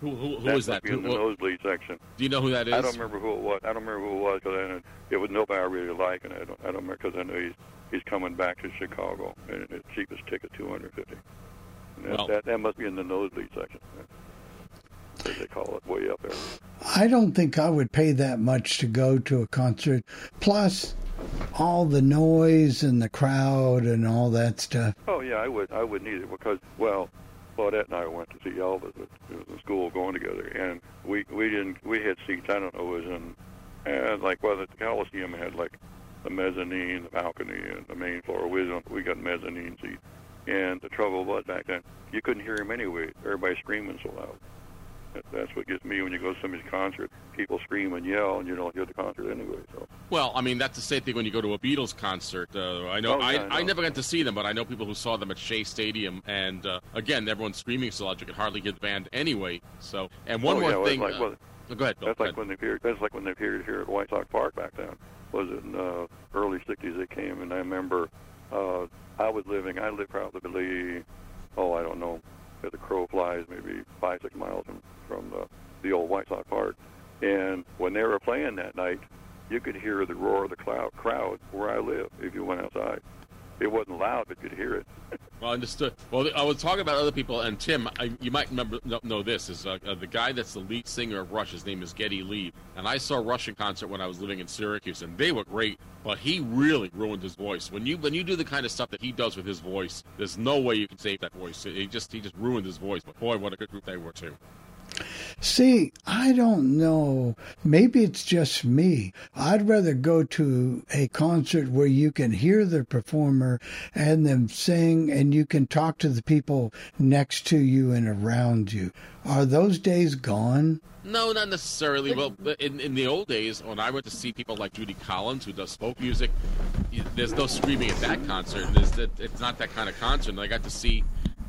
Who, who, who that is that? must Be in the Who- nosebleed section. do you know who that is? I don't remember who it was. I don't remember who it was because it was nobody I really like, and I don't I don't remember because I know he's he's coming back to Chicago, and the cheapest ticket two hundred fifty. That, Well- that that must be in the nosebleed section. As they call it, way up there. I don't think I would pay that much to go to a concert. Plus, all the noise and the crowd and all that stuff. Oh yeah, I would. I wouldn't either because well, Claudette and I went to see Elvis. It was school going together, and we we didn't. We had seats. I don't know. It was in and like well, the Coliseum had like the mezzanine, the balcony, and the main floor. We we got mezzanine seats. And the trouble was back then, you couldn't hear him anyway. Everybody screaming so loud. That, that's what gets me when you go to somebody's concert. People scream and yell, and you don't hear the concert anyway. So Well, I mean that's the same thing when you go to a Beatles concert. Uh, I know Oh, yeah, I, I I never got to see them, but I know people who saw them at Shea Stadium, and uh, again, everyone's screaming so loud you could hardly hear the band anyway. So, and one Oh, more yeah, thing. Like, uh, well, oh, go ahead, Bill. That's go like when they appeared. That's like when they appeared here at White Sox Park back then. Was it in uh, early '60s? They came, and I remember uh, I was living. I lived probably, oh, I don't know, as the crow flies, maybe five, six miles from from the, the old White Sox Park. And when they were playing that night, you could hear the roar of the cloud, crowd where I live if you went outside. It wasn't loud, but you could hear it. Well, I understood. Well, I was talking about other people, and Tim, I, you might remember know, this is uh, uh, the guy that's the lead singer of Rush. His name is Geddy Lee, and I saw Rush in concert when I was living in Syracuse, and they were great. But he really ruined his voice. When you when you do the kind of stuff that he does with his voice, there's no way you can save that voice. He just he just ruined his voice. But boy, what a good group they were too. See, I don't know. Maybe it's just me. I'd rather go to a concert where you can hear the performer and them sing and you can talk to the people next to you and around you. Are those days gone? No, not necessarily. Well, in, in the old days, when I went to see people like Judy Collins, who does folk music, there's no screaming at that concert. It's not that kind of concert. I got to see.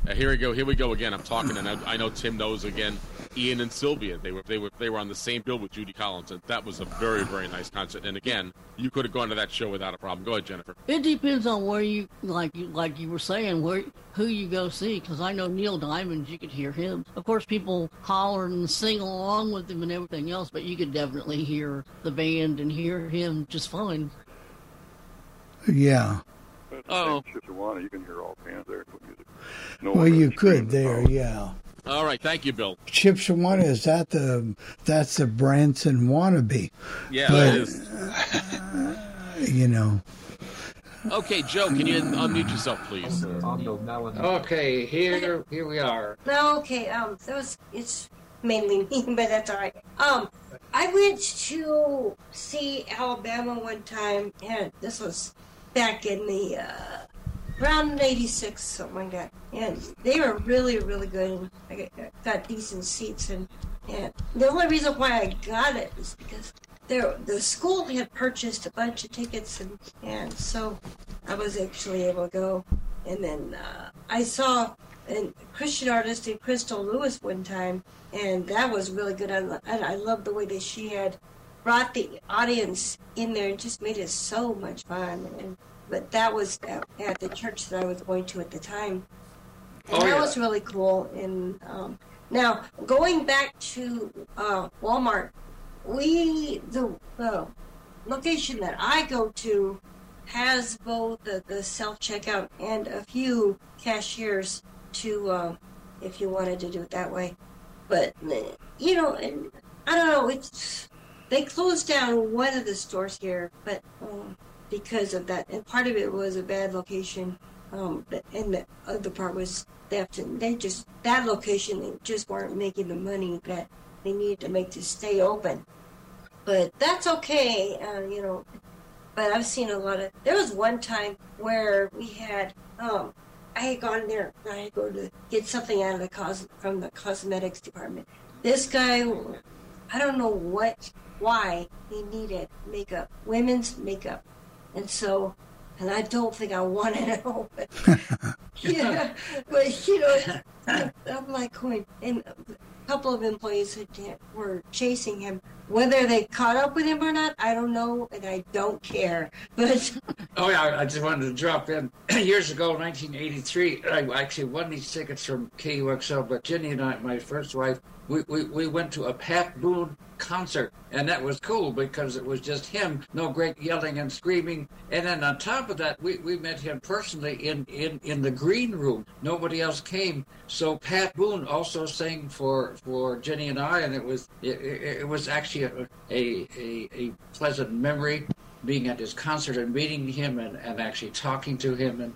Uh, here we go. Here we go again. I'm talking, and I, I know Tim knows again. Ian and Sylvia. They were they were they were on the same bill with Judy Collins, and that was a very very nice concert. And again, you could have gone to that show without a problem. Go ahead, Jennifer. It depends on where you like you like you were saying where who you go see because I know Neil Diamond you could hear him. Of course, people holler and sing along with him and everything else, but you could definitely hear the band and hear him just fine. Yeah. Oh, Shipshewana, you can hear all bands there. with music. well, you could there, yeah. All right, thank you, Bill. Shipshewana, is that the that's the Branson wannabe? Yeah, But, it is. You know, Okay, Joe, can you unmute yourself, please? Okay, here here we are. No, okay. Um, that was it's mainly me, but that's all right. Um, I went to see Alabama one time, and this was back in the uh, around '86, something like that. And they were really, really good. I got, decent seats, and and the only reason why I got it is because there the school had purchased a bunch of tickets, and and so I was actually able to go. And then uh, I saw a Christian artist named Crystal Lewis one time, and that was really good. I, I loved the way that she had brought the audience in there and just made it so much fun. And but that was at, at the church that I was going to at the time, and Oh, that yeah. was really cool. And um, now going back to uh, Walmart, we the the location that I go to has both the, the self checkout and a few cashiers to uh, if you wanted to do it that way. But you know, and I don't know. It's they closed down one of the stores here, but um, because of that, and part of it was a bad location, um, and the other part was theft. And they just that location they just weren't making the money that they needed to make to stay open. But that's okay, uh, you know. But I've seen a lot of. There was one time where we had. Um, I had gone there. I had go to get something out of the cos from the cosmetics department. This guy, I don't know what, why he needed makeup, women's makeup, and so, and I don't think I want to know, but yeah, but you know, I'm like going, and a couple of employees had- were chasing him. Whether they caught up with him or not, I don't know, and I don't care. But Oh yeah, I just wanted to drop in. Years ago, 1983, I actually won these tickets from KUXL. But Jenny and I, my first wife, we, we, we went to a Pat Boone concert, and that was cool because it was just him, no great yelling and screaming. And then on top of that, we, we met him personally in, in, in the green room. Nobody else came, so Pat Boone also sang for for Jenny and I, and it was it, it, was actually a, a, a, a pleasant memory being at his concert and meeting him and, and actually talking to him. And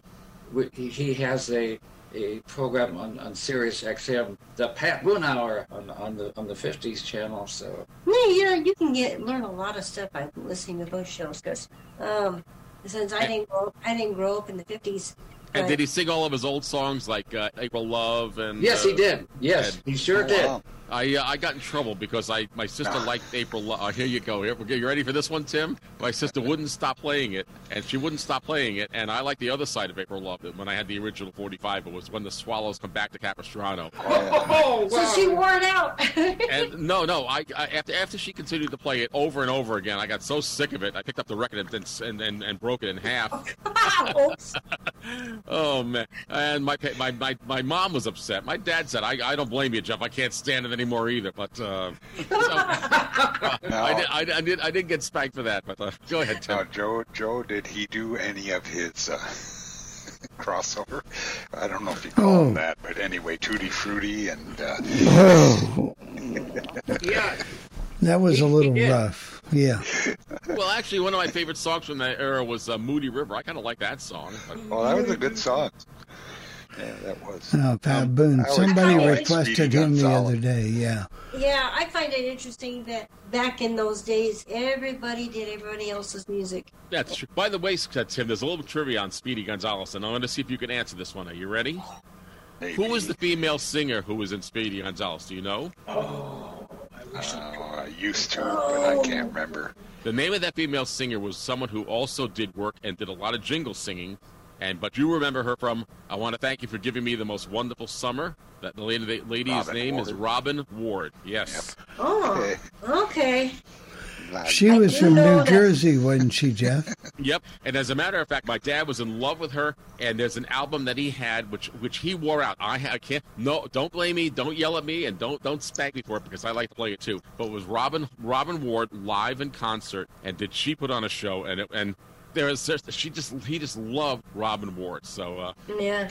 we, he has a, a program on, on Sirius XM, the Pat Boone Hour on, on the on the 50s channel. So Yeah, you know, you can get learn a lot of stuff by listening to those shows. Because um, since I didn't grow, I didn't grow up in the fifties. And did he sing all of his old songs like uh, April Love and? Yes, uh, he did. Yes, and- he sure Oh, did. wow. I uh, I got in trouble because I my sister liked April. Love. Uh, here you go. Here, you ready for this one, Tim? My sister wouldn't stop playing it, and she wouldn't stop playing it. And I like the other side of April Love. When I had the original 45, it was when the Swallows come back to Capistrano. Oh, wow! so she wore it out. and no, no. I, I after after she continued to play it over and over again, I got so sick of it. I picked up the record and and and, and broke it in half. oh man! And my, my my my mom was upset. My dad said, "I, I don't blame you, Jeff. I can't stand it anymore either." But uh, so, I, did, I, I did I did get spanked for that. But uh, go ahead, Tim. Now, Joe, Joe, did he do any of his uh, crossover? I don't know if you call Oh. him that, but anyway, Tutti Frutti and. Uh, Oh. yeah. that was a little did. rough. Yeah. Well, actually, one of my favorite songs from that era was uh, "Moody River." I kind of like that song. But... Well, that was a good song. Yeah, that was. Uh, Pat Boone. I Somebody requested him the Gonzales. other day. Yeah. Yeah, I find it interesting that back in those days, everybody did everybody else's music. That's true. By the way, uh, Tim, there's a little trivia on Speedy Gonzalez, and I want to see if you can answer this one. Are you ready? Who was the female singer who was in Speedy Gonzalez? Do you know? Oh, I used to, but I can't remember. The name of that female singer was someone who also did work and did a lot of jingle singing. And but you remember her from I want to thank you for giving me the most wonderful summer. That the lady, the lady's Robin name is Robin Ward. Yes. Oh, okay. She I was from New that- Jersey, wasn't she, Jeff? Yep. And as a matter of fact, my dad was in love with her, and there's an album that he had which which he wore out. I, I can't. No, don't blame me. Don't yell at me, and don't don't spank me for it because I like to play it too. But it was Robin Robin Ward live in concert, and did she put on a show? And it, and there is she just he just loved Robin Ward. So uh, Yeah.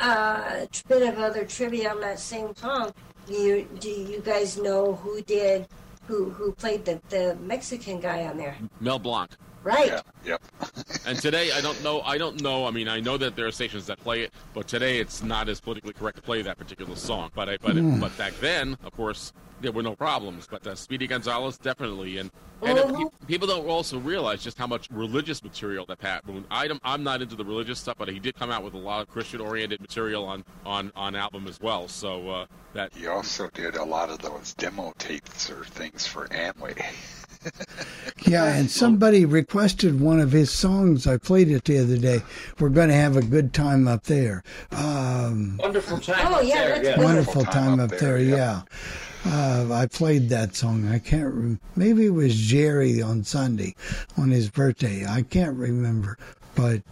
Uh, a bit of other trivia on that same song. Do you do you guys know who did who who played the the Mexican guy on there? Mel Blanc. Right. Yep. And today, I don't know. I don't know. I mean, I know that there are stations that play it, but today it's not as politically correct to play that particular song. But I, but Hmm. but back then, of course, there were no problems. But uh, Speedy Gonzalez definitely, and and uh, Mhm. pe- people don't also realize just how much religious material that Pat Boone. I, I'm not into the religious stuff, but he did come out with a lot of Christian-oriented material on on on album as well. So uh, that He also did a lot of those demo tapes or things for Amway. Yeah, and somebody requested one of his songs. I played it the other day. We're going to have a good time up there. Um, Wonderful time Oh, up yeah, there. that's yeah. wonderful time up there. Yeah. Uh, I played that song. I can't. Rem- Maybe it was Jerry on Sunday, on his birthday. I can't remember, but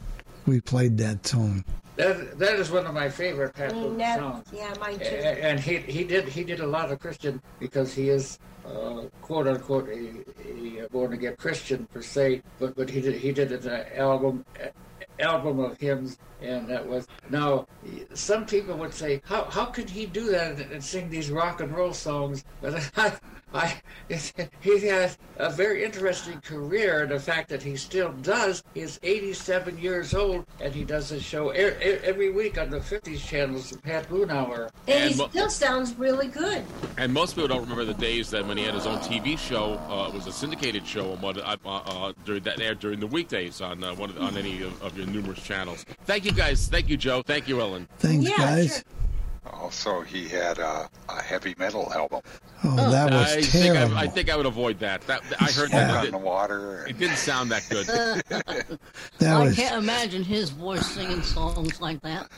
we played that song. That that is one of my favorite Pat Boone songs. yeah, mine too. And he he did he did a lot of Christian because he is uh, quote unquote a, a born again Christian per se, but but he did he did an album album of hymns and that was now some people would say how how could he do that and, and sing these rock and roll songs? But I, I he has a very interesting career and the fact that he still does he's 87 years old and he does a show e- e- every week on the 50s channels the Pat Boone Hour And he mo- still sounds really good. And most people don't remember the days that when he had his own TV show. Uh, it was a syndicated show on what uh, uh, during that aired during the weekdays on uh, one of the, on any of, of your numerous channels. Thank you guys. Thank you, Joe. Thank you, Ellen. Thanks, guys. Also, he had a, a heavy metal album. Oh, that was I think terrible. I, I think I would avoid that. That I heard Smoke that. on It, the water. it didn't sound that good. That I was can't imagine his voice singing songs like that.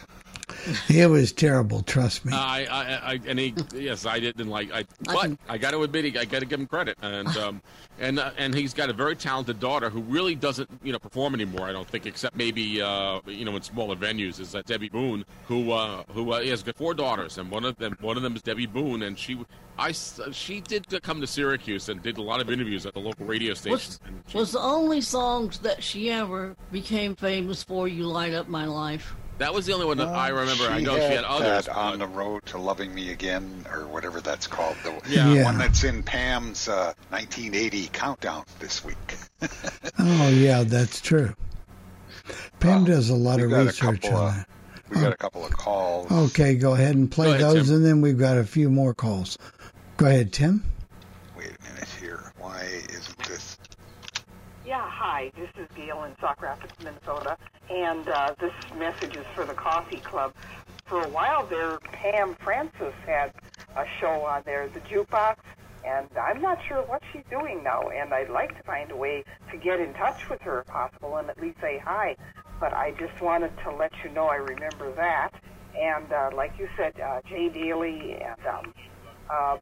it was terrible. Trust me. I, I, I, and he, yes, I didn't like. I, but I got to admit, I got to give him credit, and um, and uh, and he's got a very talented daughter who really doesn't, you know, perform anymore. I don't think, except maybe, uh, you know, in smaller venues. Is that Debbie Boone, who, uh, who uh, he has got four daughters, and one of them, one of them is Debbie Boone, and she, I, s- she did uh, come to Syracuse and did a lot of interviews at the local radio station. and she- Was the only songs that she ever became famous for "You Light Up My Life." That was the only one that I remember. I She know she had others. that on the road to loving me again, or whatever that's called. The Yeah. Yeah. one that's in Pam's uh, 1980 countdown this week. Oh yeah, that's true. Pam does a lot we of got a research couple on of- that. We got a couple of calls. Okay, go ahead and play ahead, those, Tim. and then we've got a few more calls. Go ahead, Tim. Wait a minute here. Why isn't this? Yeah, hi. This is Gail in Sauk Rapids, Minnesota, and uh, this message is for the Coffee Club. For a while there, Pam Francis had a show on there, the Jukebox, and I'm not sure what she's doing now. And I'd like to find a way to get in touch with her, if possible, and at least say hi. But I just wanted to let you know I remember that. And uh, like you said, uh, Jay Daly and um, um,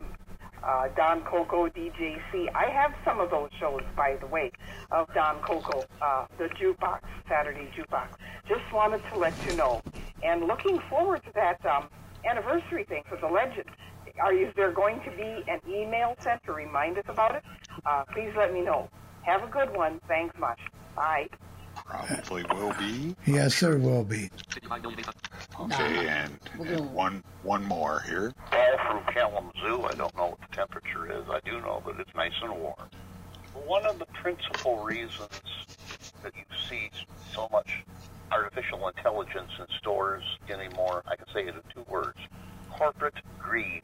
uh, Don Coco, DJC. I have some of those shows, by the way, of Don Coco, uh, the jukebox, Saturday jukebox. Just wanted to let you know. And looking forward to that um, anniversary thing for the legend. Are is there going to be an email sent to remind us about it? Uh, please let me know. Have a good one. Thanks much. Bye. Probably will be. Yes, there will be. Okay, and, and one one more here. Paul from Kalamazoo. I don't know what the temperature is. I do know that it's nice and warm. One of the principal reasons that you see so much artificial intelligence in stores anymore. I can say it in two words corporate greed.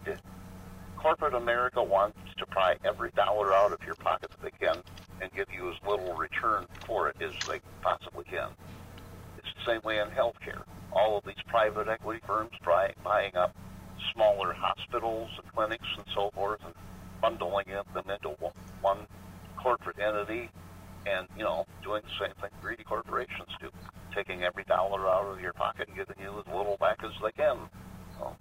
Corporate America wants to pry every dollar out of your pocket that they can and give you as little return for it as they possibly can. It's the same way in healthcare. All of these private equity firms try buying up smaller hospitals and clinics and so forth and bundling them into one- corporate entity and, you know, doing the same thing greedy corporations do, taking every dollar out of your pocket and giving you as little back as they can. So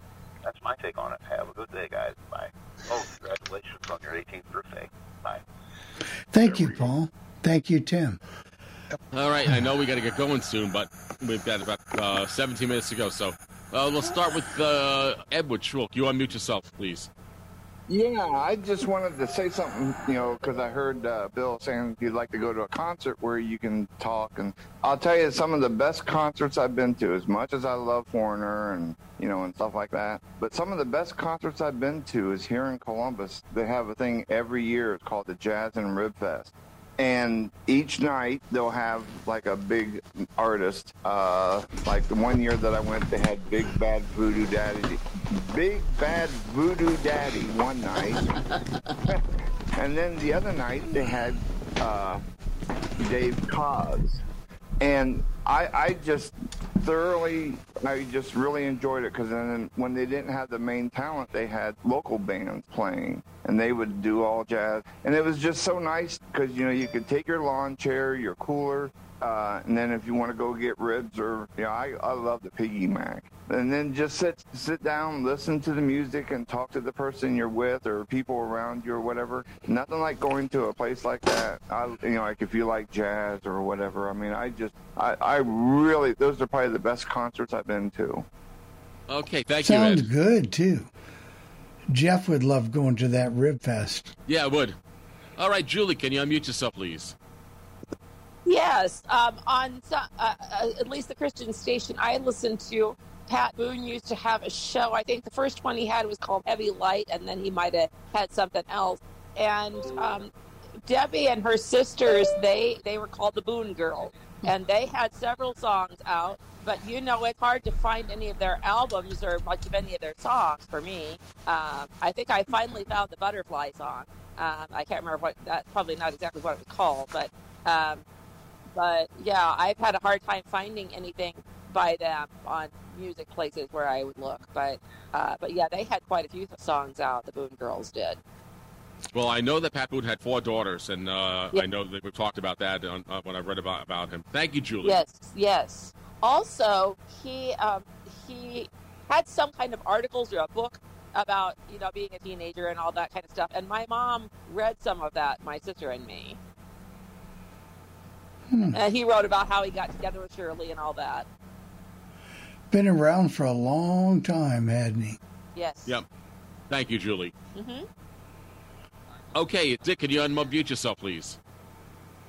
that's my take on it. Have a good day, guys. Bye. Oh, congratulations on your 18th birthday. Bye. Thank you, Paul. Thank you, Tim. All right, I know we got to get going soon, but we've got about uh, 17 minutes to go. So uh, we'll start with uh, Edward Schrook. You unmute yourself, please. Yeah, I just wanted to say something, you know, because I heard uh, Bill saying you'd like to go to a concert where you can talk. And I'll tell you, some of the best concerts I've been to, as much as I love Foreigner and, you know, and stuff like that, but some of the best concerts I've been to is here in Columbus. They have a thing every year. It's called the Jazz and Rib Fest. And each night they'll have like a big artist. Uh, like the one year that I went, they had Big Bad Voodoo Daddy, Big Bad Voodoo Daddy one night, and then the other night they had uh, Dave Koz, and I, I just thoroughly, I just really enjoyed it because then when they didn't have the main talent, they had local bands playing, and they would do all jazz, and it was just so nice because you know you could take your lawn chair, your cooler, uh, and then if you want to go get ribs or you know, I, I love the piggy mac. And then just sit sit down, listen to the music, and talk to the person you're with or people around you or whatever. Nothing like going to a place like that. I, you know, like if you like jazz or whatever. I mean, I just, I, I really, those are probably the best concerts I've been to. Okay, thank Sounds you, Ed. good too. Jeff would love going to that rib fest. Yeah, I would. All right, Julie, can you unmute yourself, please? Yes, um, on uh, uh, at least the Christian station I listened to, Pat Boone used to have a show. I think the first one he had was called Heavy Light, and then he might have had something else. And um, Debbie and her sisters, they they were called the Boone Girls, and they had several songs out. But you know, it's hard to find any of their albums or much of any of their songs for me. Um, I think I finally found the Butterfly song. Um, I can't remember what that. Probably not exactly what it was called, but um, but yeah, I've had a hard time finding anything by them on music places where I would look. But uh, but yeah, they had quite a few songs out. The Boone Girls did. Well, I know that Pat Boone had four daughters, and uh, Yeah. I know that we've talked about that on, uh, when I read about about him. Thank you, Julie. Yes, yes. Also, he um, he had some kind of articles or a book about you know being a teenager and all that kind of stuff. And my mom read some of that. My sister and me. Hmm. And he wrote about how he got together with Shirley and all that. Been around for a long time, hadn't he? Yes. Yep. Thank you, Julie. hmm Okay, Dick, can you unmute yourself, please?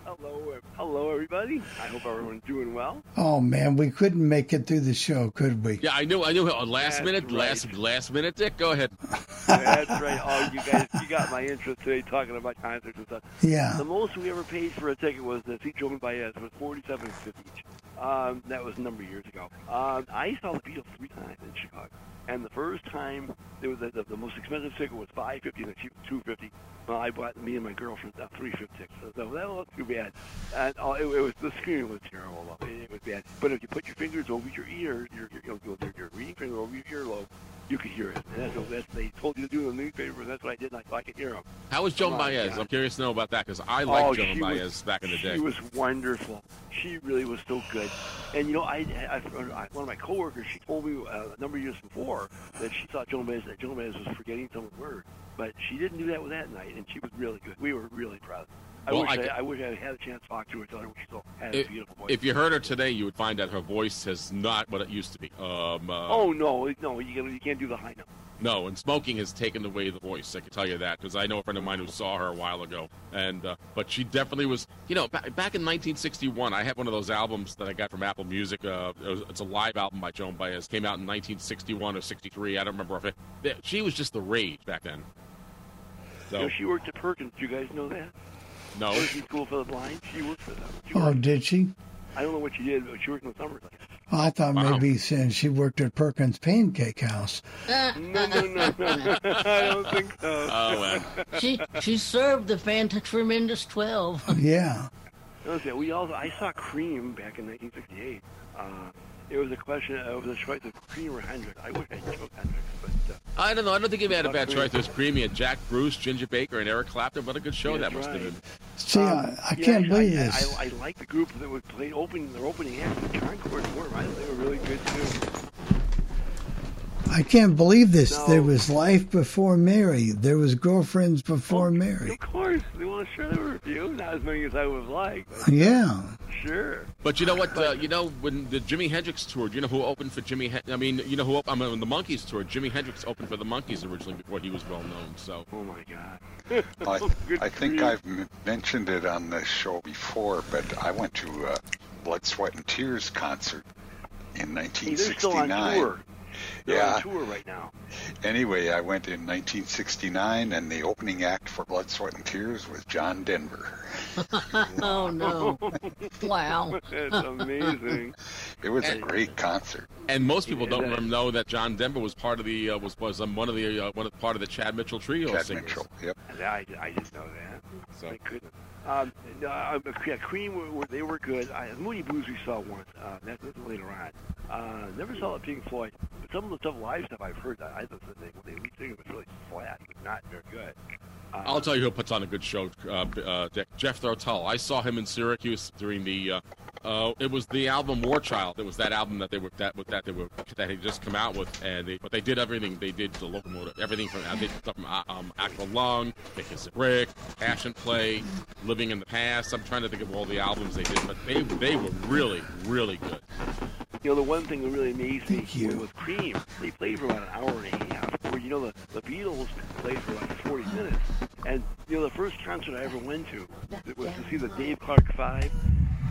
Hello, hello, everybody. I hope everyone's doing well. Oh man, we couldn't make it through the show, could we? Yeah, I knew. I knew. Uh, last That's minute, right. last last minute, Dick. Go ahead. That's right. Oh, you guys, you got my interest today talking about concerts and stuff. Yeah. The most we ever paid for a ticket was to see Joan Baez was forty-seven fifty each. Um, that was a number of years ago. Um, I saw the Beatles three times in Chicago, and the first time there was a, the, the most expensive ticket was five fifty, and the cheap two fifty. Well, I bought me and my girlfriend a three fifty ticket, so that wasn't too bad. And oh, it, it was the screen was terrible. It, it was bad. But if you put your fingers over your ear, your your, your, your, your reading finger over your earlobe, you could hear it. And that's, that's they told you to do in the newspaper, and that's what I did. And I, I could hear them. How was Joan Oh, Baez? God. I'm curious to know about that because I liked Oh, Joan Baez was- back in the day. She was wonderful. She really was so good. And you know, I, I, I one of my coworkers, she told me uh, a number of years before that she thought Joan Baez that Joan Baez was forgetting some word, but she didn't do that with that night, and she was really good. We were really proud. I Well, wish I I, I wish I had a chance to talk to her. Tell her she still had If, a beautiful voice. if you heard her today, you would find that her voice is not what it used to be. Um, uh, oh no, no, you can, you can't do the high note. No, and smoking has taken away the voice. I can tell you that because I know a friend of mine who saw her a while ago, and uh, but she definitely was. You know, ba- back in 1961, I had one of those albums that I got from Apple Music. Uh, it was, it's a live album by Joan Baez. Came out in 1961 or 63. I don't remember if it. She was just the rage back then. So You know, she worked at Perkins. Do you guys know that? No, Perkins School for the Blind. She worked for them. She Oh, worked- did she? I don't know what she did, but she worked in the summers. Well, I thought Wow. maybe since she worked at Perkins Pancake House. no, no, no, no. I don't think so. Oh, well. she she served the Fanta Tremendous Twelve. Yeah. Okay, we also I saw Cream back in 1968. Uh, it was a question. It was a choice of Cream or Hendrix. I wish I chose Hendrix, but I don't know. I don't think he had a bad choice. There's Creamy and Jack Bruce, Ginger Baker, and Eric Clapton. What a good show Yeah, that that's must have been. See, I, I Um, yeah, can't believe I, this. I, I, like the group that was played opening their opening act, the Concord Forum. I thought they were really good too. I can't believe this. No. There was life before Mary. There was girlfriends before Mary. Of course, they want to share there were a few, not as many as I would have liked. but Yeah. Sure. But you know what? Uh, you know when the Jimi Hendrix toured, you know who opened for Jimi? Hen- I mean, you know who? op- I mean, the Monkees toured, Jimi Hendrix opened for the Monkees originally before he was well known. So. Oh my God. I, I think I've m- mentioned it on this show before, but I went to a Blood, Sweat, and Tears concert in Hey, they're still on 1969. Tour. They're Yeah. on tour right now. Anyway, I went in 1969, and the opening act for Blood, Sweat, and Tears was John Denver. oh no! Wow. That's amazing. It was a great concert. And most people don't Yeah. remember know that John Denver was part of the uh, was was um, one of the uh, one of, part of the Chad Mitchell trio Chad singers. Mitchell. Yep. I, I didn't know that. So. I couldn't. Um, uh, yeah, Cream, were, they were good. I, Moody Blues we saw once. Uh, that was later on. Uh, never saw the Pink Floyd. But some of the stuff live stuff I've heard, I, I thought they, when they lead singer was really flat. It not very good. I'll tell you who puts on a good show. Uh, uh, Jethro Tull. I saw him in Syracuse during the. Uh, uh, it was the album War Child. It was that album that they were that that they were that he just come out with, and they but they did everything. They did the locomotive, everything from they did stuff from uh, um, Aqualung, Make a Brick, Passion Play, Living in the Past. I'm trying to think of all the albums they did, but they they were really really good. You know, the one thing that really amazed me was with Cream. They played for about an hour and a half. Where you know the the Beatles played for like 40 minutes. And you know, the first concert I ever went to it was to see the Dave Clark Five.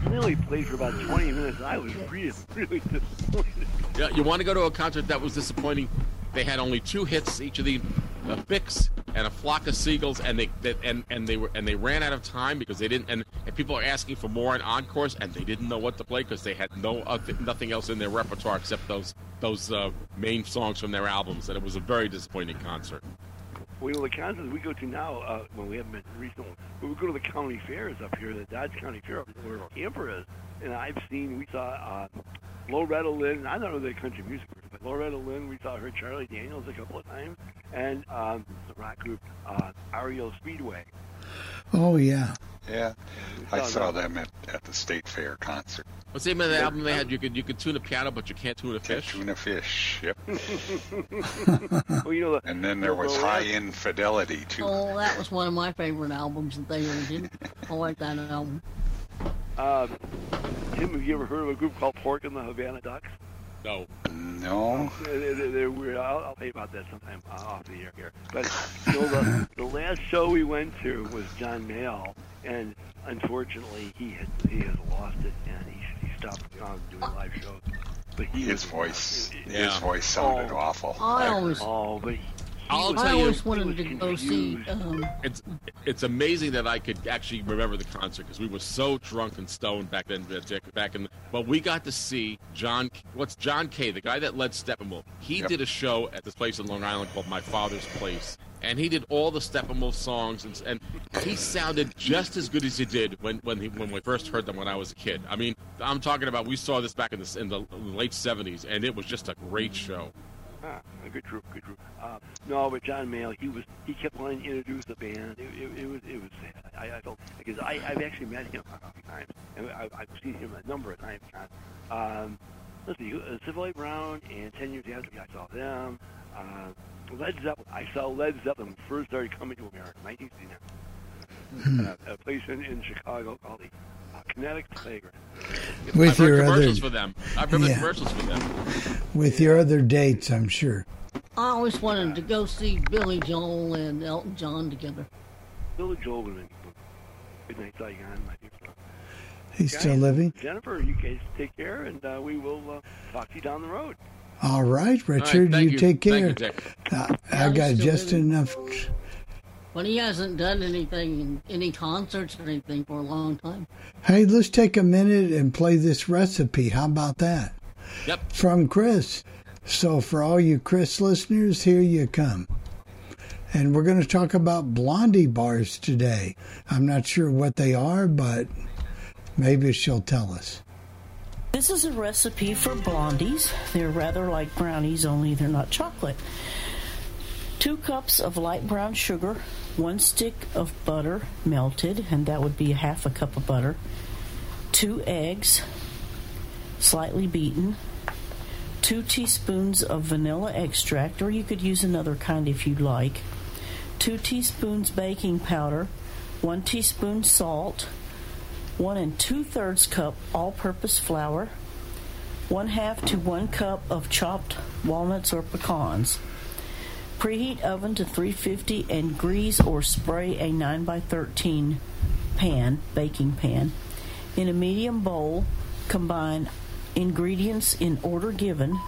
They only played for about 20 minutes. I was really, really disappointed. Yeah, you want to go to a concert that was disappointing? They had only two hits, each of the a Bix and a flock of seagulls, and they, they and and they were and they ran out of time because they didn't. And, and people are asking for more and encores, and they didn't know what to play because they had no other, nothing else in their repertoire except those those uh, main songs from their albums, and it was a very disappointing concert. Well, the concerts we go to now, uh, well, we haven't been recently, but we go to the county fairs up here, the Dodge County Fair, where our camper is. And I've seen, we saw uh, Loretta Lynn, I don't know the country music group, but Loretta Lynn, we saw her Charlie Daniels a couple of times, and um, the rock group uh, REO Speedwagon. Oh, yeah. Yeah, I saw saw them. them at, at the State Fair concert. What's the name of the album they had? You could you could tune a piano, but you can't tune a fish. Tune a fish. Yep. well, you know, the, And then there was Hi Infidelity too. Oh, that was one of my favorite albums that they ever did. I like that album. um, Tim, have you ever heard of a group called Pork and the Havana Ducks? No. No. They're, they're, they're weird. I'll, I'll tell you about that sometime uh, off the air here. But you know, the, the last show we went to was John Mayall, and unfortunately, he had he has lost it, and he, he stopped um, doing live shows. But he His was, voice, Yeah. his voice sounded Oh. awful. I always, Oh, but he I'll was- I tell you, always wanted was to go see. Um, it's it's amazing that I could actually remember the concert because we were so drunk and stoned back then. uh, Back in, but we got to see John. What's John Kay, the guy that led Steppenwolf? He Yep. did a show at this place in Long Island called My Father's Place, and he did all the Steppenwolf songs, and, and he sounded just as good as he did when when he, when we first heard them when I was a kid. I mean, I'm talking about we saw this back in the in the late '70s, and it was just a great show. Ah, a good group, good group. Uh, no, but John Mayall, he was he kept wanting to introduce the band. It, it, it was it was sad. I, I felt because I I've actually met him a few times, and I, I've seen him a number of times. Um, let's see, uh, Savoy Brown, and ten years after I saw them. Uh, Led Zeppelin. I saw Led Zeppelin when first started coming to America, 1969. Uh, a place in, in Chicago called the Kinetic Playground. With I've heard your other, for them. I've heard Yeah. commercials for them. with your other dates, I'm sure. I always wanted to go see Billy Joel and Elton John together. Billy Joel would have been good night, Saigon, my dear friend. He's Guys, still living. Jennifer, you guys take care, and uh, we will uh, talk to you down the road. All right, Richard, thank you, you. take Thank care. you, Dick. Uh, I got just living. enough. But he hasn't done anything, any concerts or anything for a long time. Hey, let's take a minute and play this recipe. How about that? Yep. From Chris. So, for all you Chris listeners, here you come. And we're going to talk about blondie bars today. I'm not sure what they are, but maybe she'll tell us. This is a recipe for blondies. They're rather like brownies, only they're not chocolate. Two cups of light brown sugar, one stick of butter melted, and that would be a half a cup of butter, two eggs, slightly beaten, two teaspoons of vanilla extract, or you could use another kind if you'd like, two teaspoons baking powder, one teaspoon salt, one and two thirds cup all purpose flour, one half to one cup of chopped walnuts or pecans. Preheat oven to 350 and grease or spray a 9 by 13 pan, baking pan. In a medium bowl, combine ingredients in order given.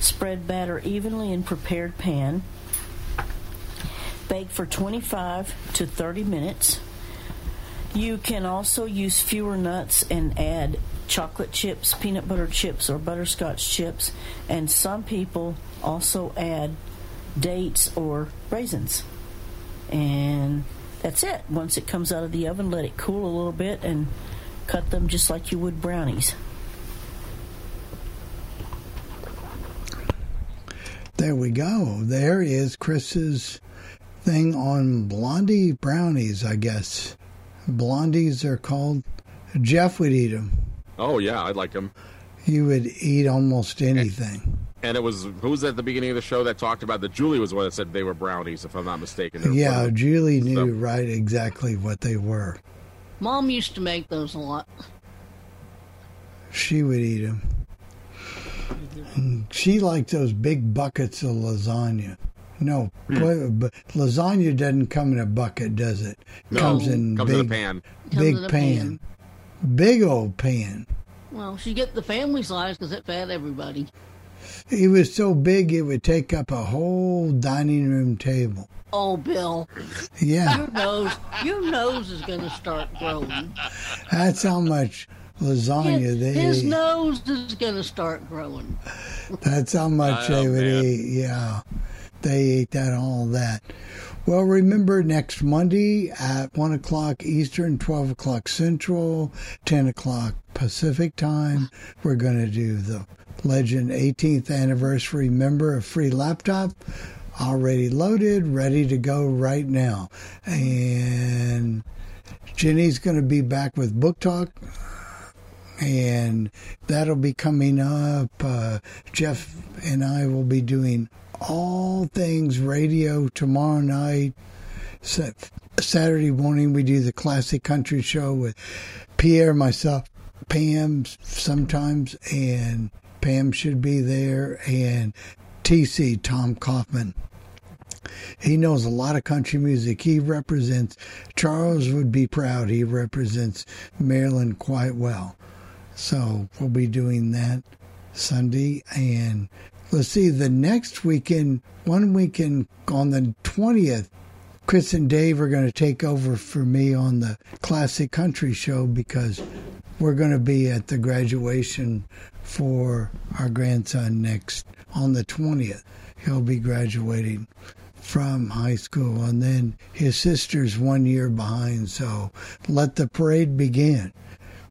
Spread batter evenly in prepared pan. Bake for 25 to 30 minutes. You can also use fewer nuts and add chocolate chips, peanut butter chips, or butterscotch chips. And some people also add dates or raisins. And that's it. Once it comes out of the oven, let it cool a little bit and cut them just like you would brownies. There we go. There is Chris's thing on blondie brownies, I guess. Blondies are called. Jeff would eat them. Oh yeah, I'd like them. You would eat almost anything. And it was who was at the beginning of the show that talked about that? Julie was the one that said they were brownies, if I'm not mistaken. They were Yeah, one Julie knew So- right exactly what they were. Mom used to make those a lot. She would eat them. She liked those big buckets of lasagna. No, hmm. boy, but lasagna doesn't come in a bucket, does it? No, comes in comes in a big, pan. Big in a pan. big old pan. Well, she get the family size because it fed everybody. It was so big it would take up a whole dining room table. Oh, Bill. Yeah, Your nose, your nose is going to start growing. that's how much lasagna His, they his ate. nose is going to start growing. That's how much they would man. eat. Yeah, they ate that all that. Well, remember next Monday at one o'clock Eastern, twelve o'clock Central, ten o'clock Pacific time. We're going to do the Legend 18th anniversary member of free laptop. Already loaded, ready to go right now. And Jenny's going to be back with Book Talk and that'll be coming up. Uh, Jeff and I will be doing all things radio tomorrow night. Saturday morning, we do the classic country show with Pierre, myself, Pam sometimes, and Pam should be there, and TC, Tom Kaufman. He knows a lot of country music. He represents, Charles would be proud, he represents Maryland quite well. So we'll be doing that Sunday. And let's see, the next weekend, one weekend on the 20th, Chris and Dave are going to take over for me on the Classic Country Show because we're going to be at the graduation for our grandson next on the 20th. He'll be graduating from high school, and then his sister's one year behind. So let the parade begin.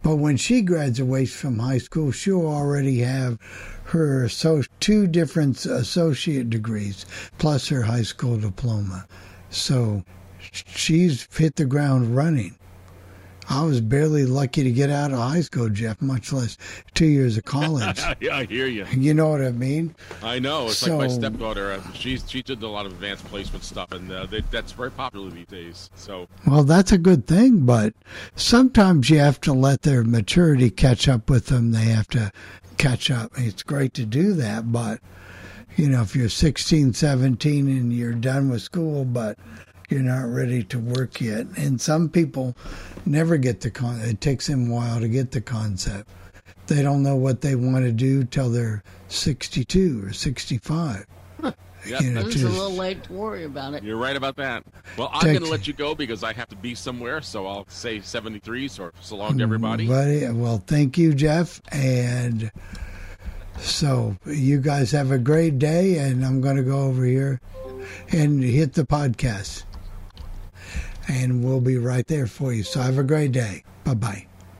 But when she graduates from high school, she'll already have her so two different associate degrees plus her high school diploma. So she's hit the ground running. I was barely lucky to get out of high school, Jeff, much less two years of college. yeah, I hear you. you know what I mean? I know. It's like my So- stepdaughter. Uh, she she did a lot of advanced placement stuff, and uh, they, that's very popular these days. So Well, that's a good thing, but sometimes you have to let their maturity catch up with them. They have to catch up. It's great to do that, but you know, if you're 16, 17 and you're done with school, but you're not ready to work yet. And some people never get the con it takes them a while to get the concept. They don't know what they want to do till they're 62 or 65. Yep, you know, that's It's a little late to worry about it. You're right about that. Well, I'm going to let you go because I have to be somewhere, so I'll say 73. So, so long to everybody. Buddy, well, thank you, Jeff. And so you guys have a great day, and I'm going to go over here and hit the podcast. And we'll be right there for you. So have a great day. Bye bye.